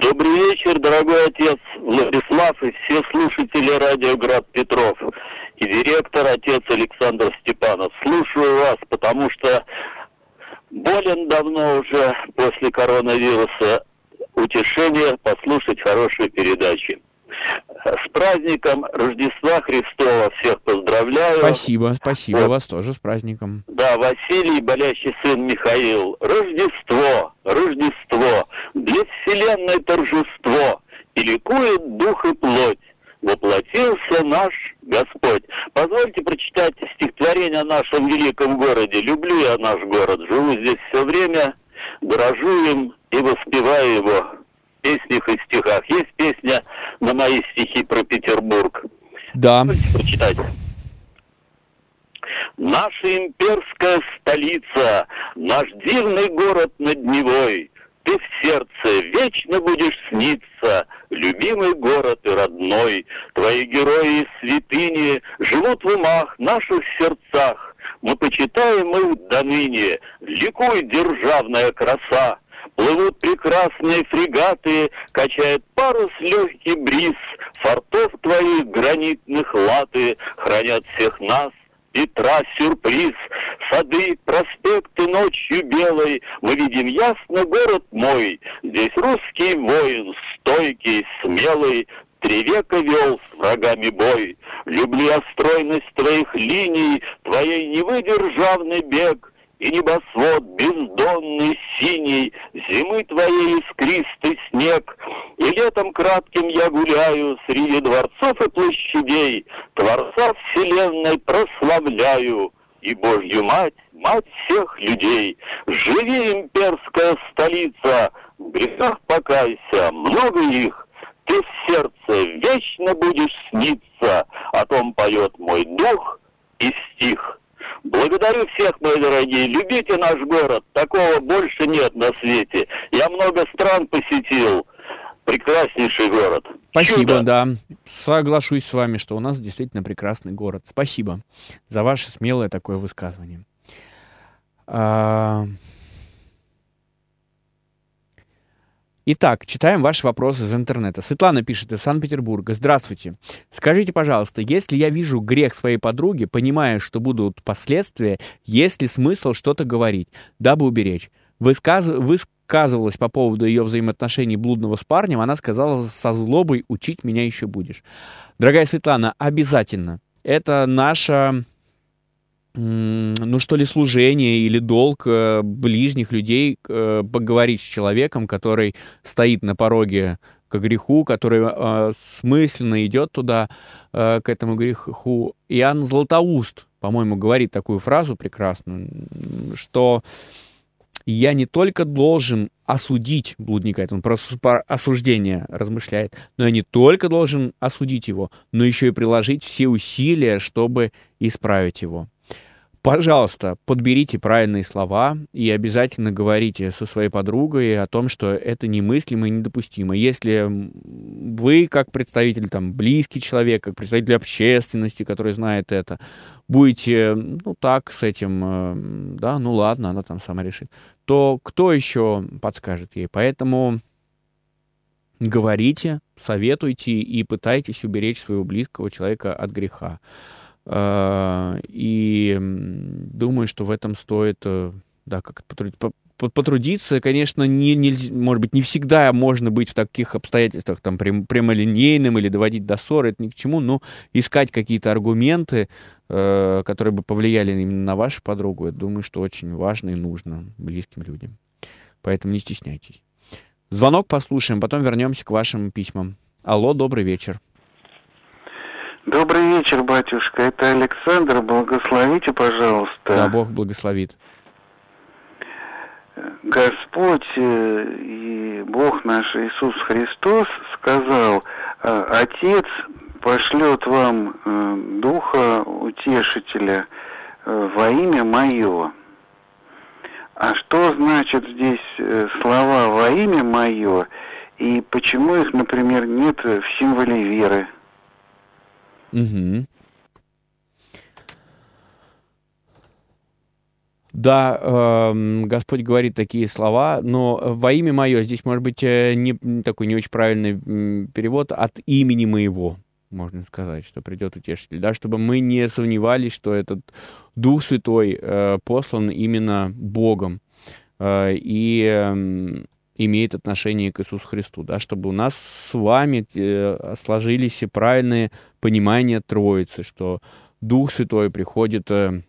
H: Добрый вечер, дорогой отец Владислав и все слушатели радио Град Петров и директор отец Александр Степанов. Слушаю вас, потому что болен давно уже после коронавируса утешение послушать хорошие передачи. С праздником Рождества Христова всех поздравляю.
D: Спасибо, спасибо вот. вас тоже с праздником.
H: Да, Василий, болящий сын Михаил. Рождество, Рождество, для вселенной торжество, и ликует дух и плоть. Воплотился наш Господь. Позвольте прочитать стихотворение о нашем великом городе. Люблю я наш город, живу здесь все время, дорожу им и воспеваю его песнях и стихах. Есть песня на мои стихи про Петербург.
D: Да.
H: Прочитать? Наша имперская столица, наш дивный город над Невой, ты в сердце вечно будешь сниться, любимый город и родной. Твои герои и святыни живут в умах, наших сердцах. Мы почитаем их до ныне, ликуй державная краса. Плывут прекрасные фрегаты, качает парус легкий бриз, Фортов твоих гранитных латы хранят всех нас, Петра сюрприз, сады, проспекты ночью белой, Мы видим ясно город мой, Здесь русский воин, стойкий, смелый, Три века вел с врагами бой. Люблю я стройность твоих линий, Твоей невыдержавный бег — и небосвод бездонный синий, Зимы твоей искристый снег. И летом кратким я гуляю Среди дворцов и площадей, Творца вселенной прославляю, И Божью Мать, Мать всех людей. Живи, имперская столица, В грехах покайся, много их, Ты в сердце вечно будешь сниться, О том поет мой дух и стих. Благодарю всех, мои дорогие. Любите наш город. Такого больше нет на свете. Я много стран посетил. Прекраснейший город.
D: Спасибо, Чудо. да. Соглашусь с вами, что у нас действительно прекрасный город. Спасибо за ваше смелое такое высказывание. А... Итак, читаем ваши вопросы из интернета. Светлана пишет из Санкт-Петербурга. Здравствуйте. Скажите, пожалуйста, если я вижу грех своей подруги, понимая, что будут последствия, есть ли смысл что-то говорить, дабы уберечь? Высказ... Высказывалась по поводу ее взаимоотношений блудного с парнем, она сказала, со злобой учить меня еще будешь. Дорогая Светлана, обязательно. Это наша ну что ли, служение или долг э, ближних людей э, поговорить с человеком, который стоит на пороге к греху, который э, смысленно идет туда, э, к этому греху. Иоанн Златоуст, по-моему, говорит такую фразу прекрасную, что я не только должен осудить блудника, это он про осуждение размышляет, но я не только должен осудить его, но еще и приложить все усилия, чтобы исправить его. Пожалуйста, подберите правильные слова и обязательно говорите со своей подругой о том, что это немыслимо и недопустимо. Если вы, как представитель, там, близкий человек, как представитель общественности, который знает это, будете, ну, так с этим, э, да, ну, ладно, она там сама решит, то кто еще подскажет ей? Поэтому говорите, советуйте и пытайтесь уберечь своего близкого человека от греха. А, и думаю, что в этом стоит, э, да, как потрудиться, конечно, не, нельзя, может быть, не всегда можно быть в таких обстоятельствах, там, прям, прямолинейным или доводить до ссоры, это ни к чему, но искать какие-то аргументы, э, которые бы повлияли именно на вашу подругу, я думаю, что очень важно и нужно близким людям. Поэтому не стесняйтесь. Звонок послушаем, потом вернемся к вашим письмам. Алло, добрый вечер.
I: Добрый вечер, батюшка. Это Александр. Благословите, пожалуйста.
D: Да, Бог благословит.
I: Господь э, и Бог наш Иисус Христос сказал, «Э, Отец пошлет вам э, Духа Утешителя во имя Мое. А что значит здесь слова «во имя Мое» и почему их, например, нет в символе веры?
D: Угу. Да, э, Господь говорит такие слова, но во имя мое, здесь может быть э, не, такой не очень правильный перевод, от имени моего, можно сказать, что придет утешитель, да, чтобы мы не сомневались, что этот Дух Святой э, послан именно Богом э, и э, имеет отношение к Иисусу Христу, да, чтобы у нас с вами э, сложились правильные понимания Троицы, что Дух Святой приходит э,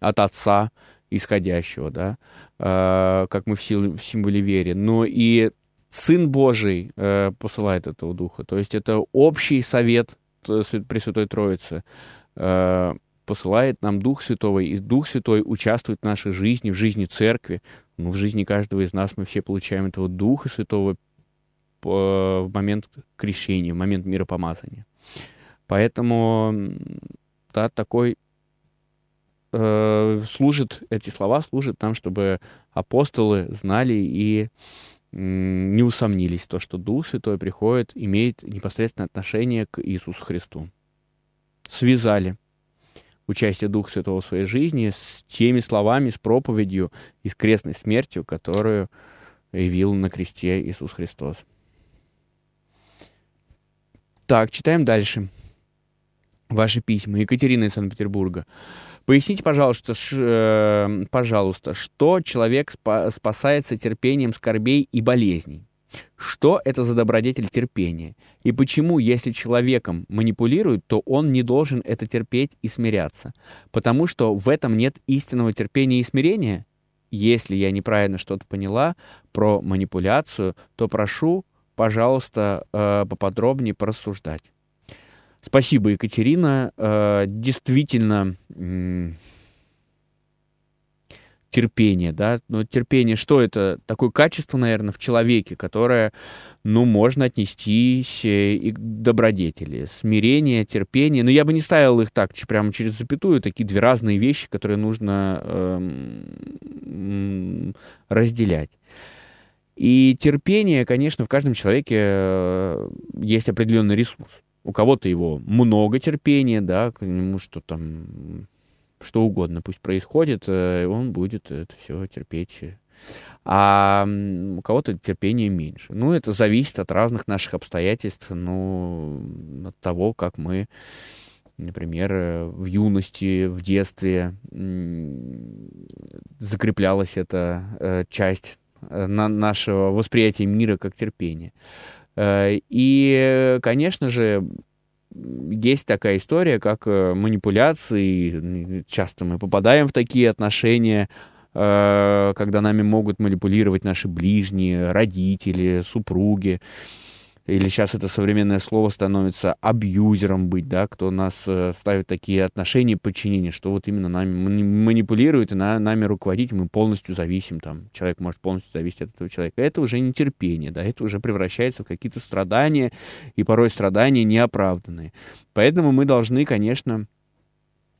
D: от Отца исходящего, да, э, как мы в, символе веры, но и Сын Божий посылает этого Духа. То есть это общий совет Пресвятой Троицы посылает нам Дух Святого, и Дух Святой участвует в нашей жизни, в жизни Церкви. Ну, в жизни каждого из нас мы все получаем этого Духа Святого в момент крещения, в момент миропомазания. Поэтому, да, такой э, служит, эти слова служат нам, чтобы апостолы знали и не усомнились в том, что Дух Святой приходит, имеет непосредственное отношение к Иисусу Христу. Связали участие Духа Святого в своей жизни с теми словами, с проповедью и с крестной смертью, которую явил на кресте Иисус Христос. Так, читаем дальше. Ваши письма. Екатерина из Санкт-Петербурга. Поясните, пожалуйста, ш, э, пожалуйста, что человек спа- спасается терпением скорбей и болезней? Что это за добродетель терпения? И почему, если человеком манипулируют, то он не должен это терпеть и смиряться? Потому что в этом нет истинного терпения и смирения? Если я неправильно что-то поняла про манипуляцию, то прошу, пожалуйста, э, поподробнее порассуждать. Спасибо, Екатерина. Э, действительно, терпение, да, но терпение, что это? Такое качество, наверное, в человеке, которое, ну, можно отнестись и к добродетели. Смирение, терпение, но я бы не ставил их так, прямо через запятую, такие две разные вещи, которые нужно эм, разделять. И терпение, конечно, в каждом человеке э, есть определенный ресурс. У кого-то его много терпения, да, к нему что там, что угодно пусть происходит, э, он будет это все терпеть. А у кого-то терпения меньше. Ну, это зависит от разных наших обстоятельств, ну, от того, как мы, например, э, в юности, в детстве закреплялась эта э, часть на нашего восприятия мира как терпение. Э, и, конечно же, есть такая история, как э, манипуляции. Часто мы попадаем в такие отношения, э, когда нами могут манипулировать наши ближние, родители, супруги или сейчас это современное слово становится абьюзером быть, да, кто нас э, ставит такие отношения подчинения, что вот именно нами манипулирует и на, нами руководить, мы полностью зависим, там, человек может полностью зависеть от этого человека. Это уже не терпение, да, это уже превращается в какие-то страдания, и порой страдания неоправданные. Поэтому мы должны, конечно,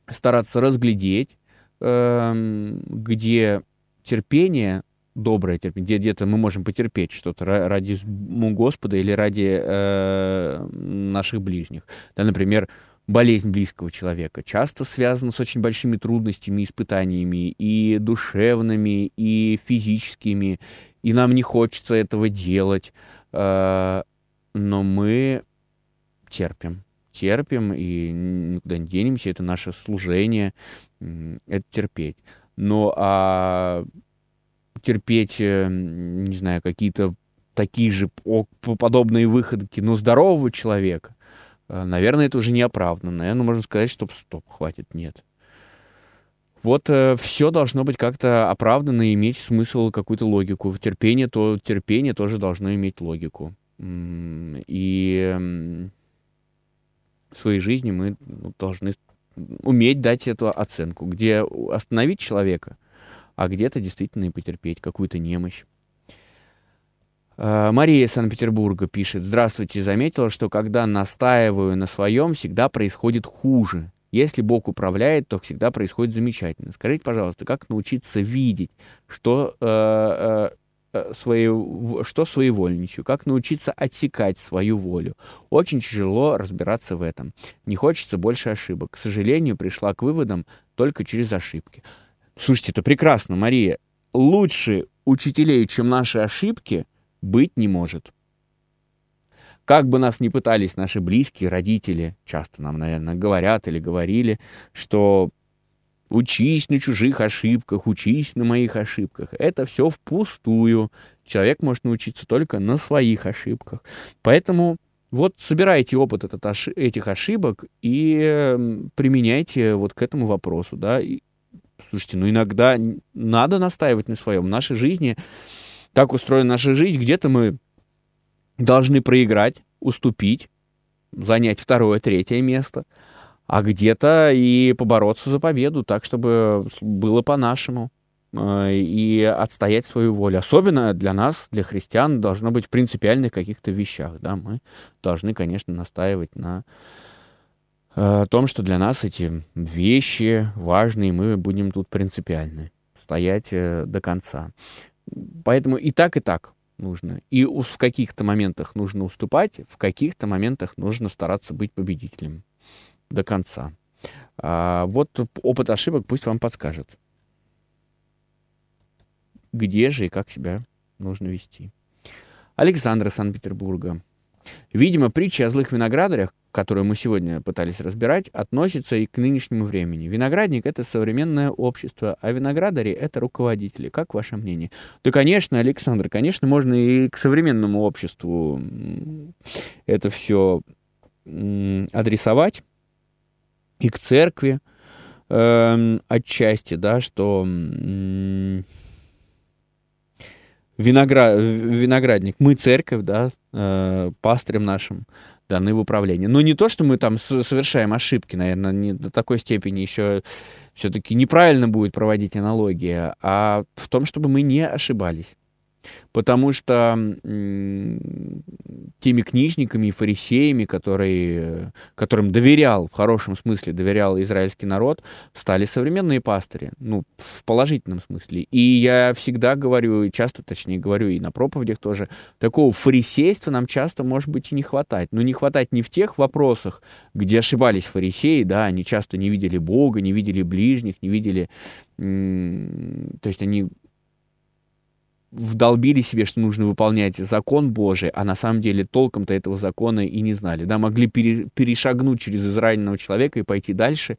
D: стараться разглядеть, э, где терпение доброе терпение, где где-то мы можем потерпеть что-то ради Господа или ради э, наших ближних. Да, например, болезнь близкого человека часто связана с очень большими трудностями, испытаниями и душевными, и физическими, и нам не хочется этого делать, э, но мы терпим, терпим и никуда не денемся, это наше служение, это терпеть. Но а терпеть, э, не знаю, какие-то такие же подобные выходки, но здорового человека, э, наверное, это уже неоправданно. Наверное, можно сказать, что стоп, хватит, нет. Вот э, все должно быть как-то оправдано и иметь смысл, какую-то логику. Терпение, то терпение тоже должно иметь логику. И в своей жизни мы ну, должны уметь дать эту оценку, где остановить человека – а где-то действительно и потерпеть какую-то немощь. А, Мария из Санкт-Петербурга пишет. Здравствуйте, заметила, что когда настаиваю на своем, всегда происходит хуже. Если Бог управляет, то всегда происходит замечательно. Скажите, пожалуйста, как научиться видеть, что, э, э, свои, что своевольничаю, как научиться отсекать свою волю. Очень тяжело разбираться в этом. Не хочется больше ошибок. К сожалению, пришла к выводам только через ошибки. Слушайте, это прекрасно, Мария. Лучше учителей, чем наши ошибки, быть не может. Как бы нас ни пытались наши близкие, родители, часто нам, наверное, говорят или говорили, что учись на чужих ошибках, учись на моих ошибках. Это все впустую. Человек может научиться только на своих ошибках. Поэтому вот собирайте опыт этот, этих ошибок и применяйте вот к этому вопросу, да. Слушайте, ну иногда надо настаивать на своем. В нашей жизни, так устроена наша жизнь, где-то мы должны проиграть, уступить, занять второе, третье место, а где-то и побороться за победу, так, чтобы было по-нашему, э, и отстоять свою волю. Особенно для нас, для христиан, должно быть в принципиальных каких-то вещах. Да? Мы должны, конечно, настаивать на э, том, что для нас эти вещи важны, и мы будем тут принципиальны, стоять э, до конца. Поэтому и так, и так нужно. И в каких-то моментах нужно уступать, в каких-то моментах нужно стараться быть победителем до конца. А вот опыт ошибок пусть вам подскажет, где же и как себя нужно вести. Александр Санкт-Петербурга. Видимо, притча о злых виноградарях, которую мы сегодня пытались разбирать, относится и к нынешнему времени. Виноградник — это современное общество, а виноградари — это руководители. Как ваше мнение? Да, конечно, Александр, конечно, можно и к современному обществу это все адресовать, и к церкви э, отчасти, да, что виноград, виноградник, мы церковь, да, э, пастырем нашим даны в управление. Но не то, что мы там совершаем ошибки, наверное, не до такой степени еще все-таки неправильно будет проводить аналогия, а в том, чтобы мы не ошибались потому что теми книжниками и фарисеями, которые, которым доверял, в хорошем смысле доверял израильский народ, стали современные пастыри, ну, в положительном смысле. И я всегда говорю, и часто, точнее, говорю и на проповедях тоже, такого фарисейства нам часто, может быть, и не хватать. Но не хватать не в тех вопросах, где ошибались фарисеи, да, они часто не видели Бога, не видели ближних, не видели... То есть они вдолбили себе, что нужно выполнять закон Божий, а на самом деле толком-то этого закона и не знали. Да, могли пере, перешагнуть через израненного человека и пойти дальше,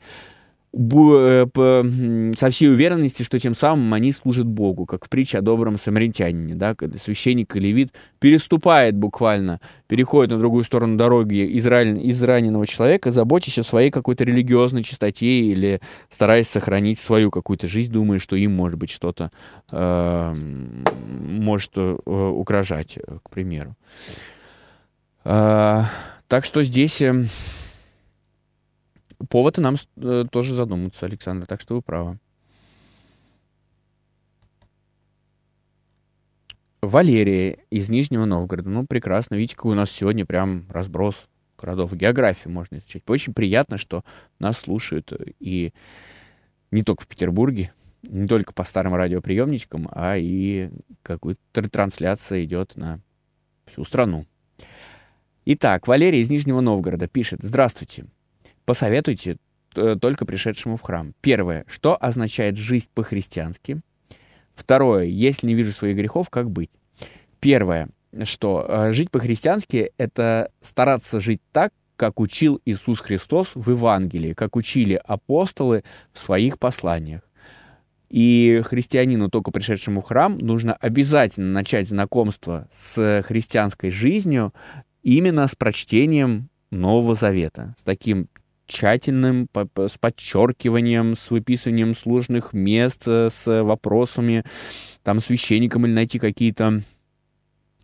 D: со всей уверенности, что тем самым они служат Богу, как в притче о добром самаритянине, да, когда священник или вид переступает буквально, переходит на другую сторону дороги израиль, израненного человека, заботясь о своей какой-то религиозной чистоте или стараясь сохранить свою какую-то жизнь, думая, что им, может быть, что-то э, может э, угрожать, к примеру. Э, так что здесь... Э, повод и нам э, тоже задуматься, Александр, так что вы правы. Валерия из Нижнего Новгорода. Ну, прекрасно. Видите, какой у нас сегодня прям разброс городов. Географию можно изучать. Очень приятно, что нас слушают и не только в Петербурге, не только по старым радиоприемничкам, а и какая-то трансляция идет на всю страну. Итак, Валерия из Нижнего Новгорода пишет. Здравствуйте. Посоветуйте э, только пришедшему в храм. Первое. Что означает жизнь по-христиански? Второе. Если не вижу своих грехов, как быть? Первое. Что э, жить по-христиански — это стараться жить так, как учил Иисус Христос в Евангелии, как учили апостолы в своих посланиях. И христианину, только пришедшему в храм, нужно обязательно начать знакомство с христианской жизнью именно с прочтением Нового Завета, с таким тщательным, с подчеркиванием, с выписыванием сложных мест, э, с вопросами, там, священником или найти какие-то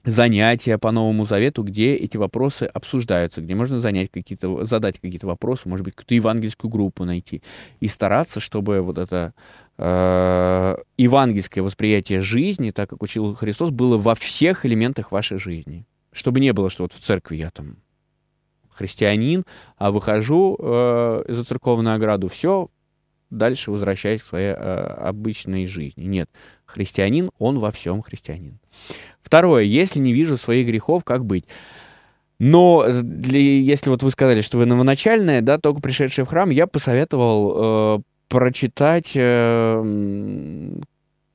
D: занятия по Новому Завету, где эти вопросы обсуждаются, где можно занять какие-то, задать какие-то вопросы, может быть, какую-то евангельскую группу найти. И стараться, чтобы вот это э, евангельское восприятие жизни, так как учил Христос, было во всех элементах вашей жизни. Чтобы не было, что вот в церкви я там христианин, а выхожу э, за церковную ограду, все, дальше возвращаюсь к своей э, обычной жизни. Нет, христианин, он во всем христианин. Второе, если не вижу своих грехов, как быть? Но для, если вот вы сказали, что вы новоначальная, да, только пришедшая в храм, я посоветовал э, прочитать э,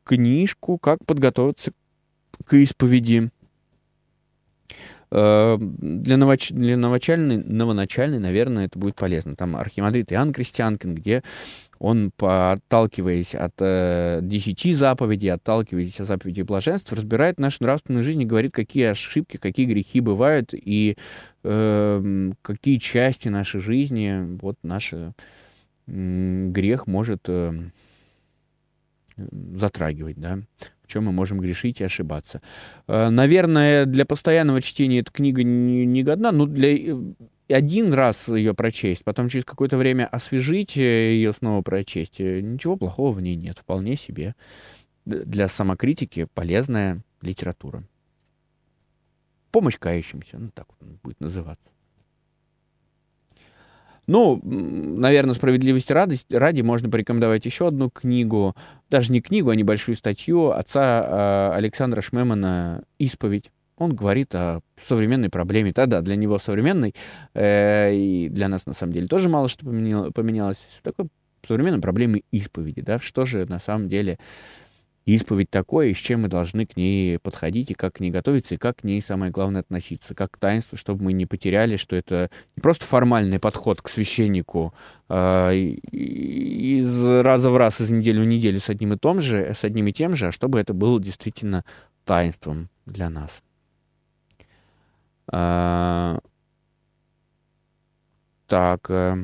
D: книжку «Как подготовиться к исповеди». Э, для, новоч... для новоначальной, новоначальной, наверное, это будет полезно. Там архимандрит Иоанн Крестьянкин, где он, отталкиваясь от э, десяти заповедей, отталкиваясь от заповедей блаженства, разбирает нашу нравственную жизнь и говорит, какие ошибки, какие грехи бывают и э, какие части нашей жизни вот наш э, грех может э, затрагивать, да, чем мы можем грешить и ошибаться. Э, наверное, для постоянного чтения эта книга не, годна, но для э, один раз ее прочесть, потом через какое-то время освежить э, ее снова прочесть, ничего плохого в ней нет. Вполне себе для самокритики полезная литература. Помощь кающимся, ну так вот будет называться. Ну, наверное, справедливости ради, ради можно порекомендовать еще одну книгу, даже не книгу, а небольшую статью отца э, Александра Шмемана «Исповедь». Он говорит о современной проблеме. Тогда для него современной, э, и для нас, на самом деле, тоже мало что поменялось. Такой современной проблемы исповеди, да, что же на самом деле исповедь такое, и с чем мы должны к ней подходить, и как к ней готовиться, и как к ней, самое главное, относиться, как к таинству, чтобы мы не потеряли, что это не просто формальный подход к священнику э, из раза в раз, из недели в неделю с одним и том же, с одним и тем же, а чтобы это было действительно таинством для нас. А, так... Э,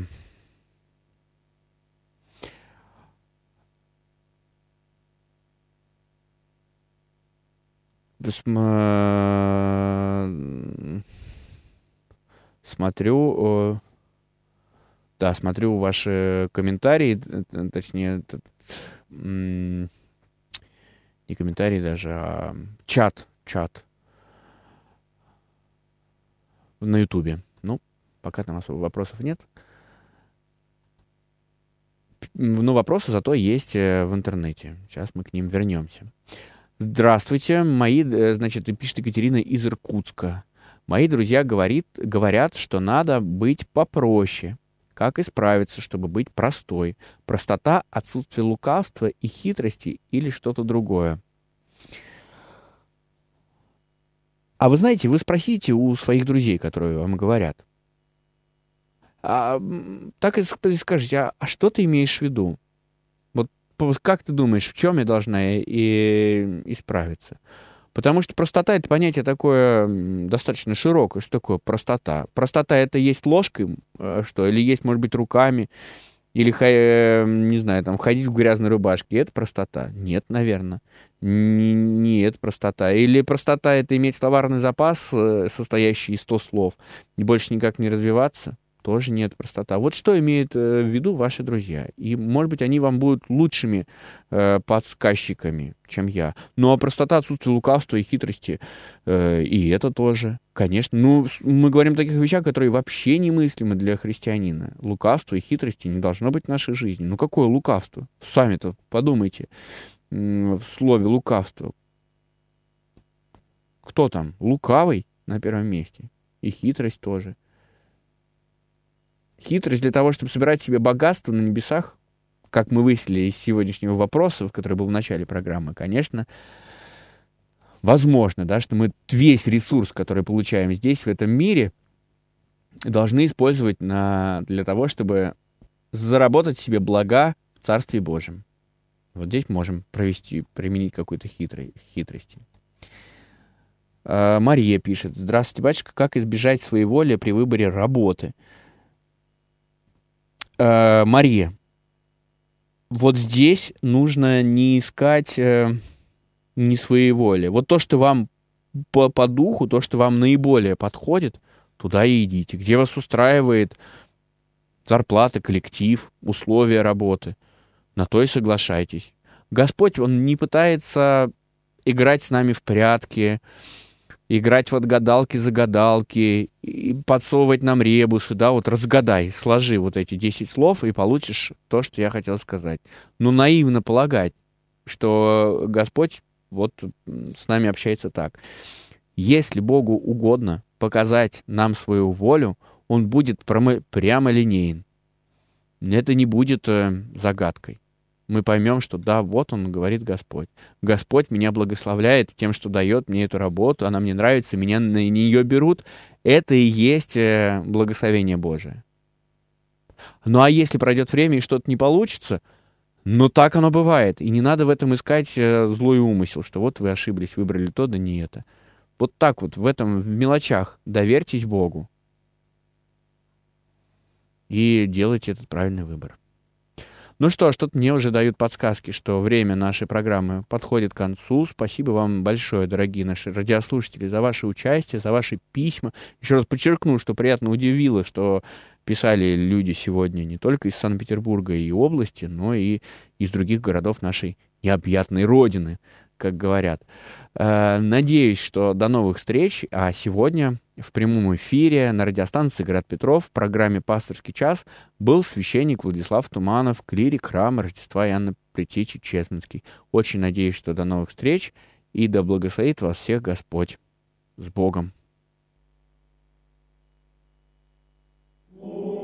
D: смотрю, да, смотрю ваши комментарии, точнее, не комментарии даже, а чат, чат на Ютубе. Ну, пока там особо вопросов нет. Но вопросы зато есть э, в интернете. Сейчас мы к ним вернемся. Здравствуйте, мои, э, значит, пишет Екатерина из Иркутска. Мои друзья говорит, говорят, что надо быть попроще. Как исправиться, чтобы быть простой? Простота, отсутствие лукавства и хитрости или что-то другое? А вы знаете, вы спросите у своих друзей, которые вам говорят. А, так и скажите, а, а что ты имеешь в виду? Как ты думаешь, в чем я должна и исправиться? Потому что простота — это понятие такое достаточно широкое. Что такое простота? Простота — это есть ложкой, э, что? Или есть, может быть, руками, или, э, не знаю, там, ходить в грязной рубашке. Это простота? Нет, наверное. Нет, простота. Или простота — это иметь словарный запас, э, состоящий из 100 слов, и больше никак не развиваться? Тоже нет простота. Вот что имеют э, в виду ваши друзья. И, может быть, они вам будут лучшими э, подсказчиками, чем я. Ну, а простота, отсутствие лукавства и хитрости, э, и это тоже, конечно. Ну, мы говорим о таких вещах, которые вообще немыслимы для христианина. Лукавство и хитрости не должно быть в нашей жизни. Ну, какое лукавство? Сами-то подумайте в слове лукавство. Кто там? Лукавый на первом месте. И хитрость тоже. Хитрость для того, чтобы собирать себе богатство на небесах, как мы выяснили из сегодняшнего вопроса, который был в начале программы, конечно, возможно, да, что мы весь ресурс, который получаем здесь, в этом мире, должны использовать на, для того, чтобы заработать себе блага в Царстве Божьем. Вот здесь можем провести, применить какую-то хитрой, хитрости. А, Мария пишет. Здравствуйте, батюшка. Как избежать своей воли при выборе работы? Э, Мария, вот здесь нужно не искать э, не своей воли. Вот то, что вам по, по духу, то, что вам наиболее подходит, туда и идите. Где вас устраивает зарплата, коллектив, условия работы, на то и соглашайтесь. Господь, Он не пытается играть с нами в прятки, играть в отгадалки-загадалки, и подсовывать нам ребусы, да, вот разгадай, сложи вот эти 10 слов, и получишь то, что я хотел сказать. Ну, наивно полагать, что Господь вот с нами общается так. Если Богу угодно показать нам свою волю, Он будет прямо линейен. это не будет э, загадкой. Мы поймем, что да, вот он говорит Господь. Господь меня благословляет тем, что дает мне эту работу, она мне нравится, меня на нее берут. Это и есть э, благословение Божие. Ну а если пройдет время и что-то не получится, ну так оно бывает. И не надо в этом искать э, злой умысел, что вот вы ошиблись, выбрали то, да не это. Вот так вот, в этом, в мелочах доверьтесь Богу и делайте этот правильный выбор. Ну что тут мне уже дают подсказки, что время нашей программы подходит к концу. Спасибо вам большое, дорогие наши радиослушатели, за ваше участие, за ваши письма. Еще раз подчеркну, что приятно удивило, что писали люди сегодня не только из Санкт-Петербурга и области, но и из других городов нашей необъятной родины, как говорят. Э, надеюсь, что до новых встреч. А сегодня в прямом эфире на радиостанции «Град Петров» в программе «Пасторский час» был священник Владислав Туманов, клирик храма Рождества Иоанна Притечи Чесменский. Очень надеюсь, что до новых встреч и да благословит вас всех Господь. С Богом! Oh.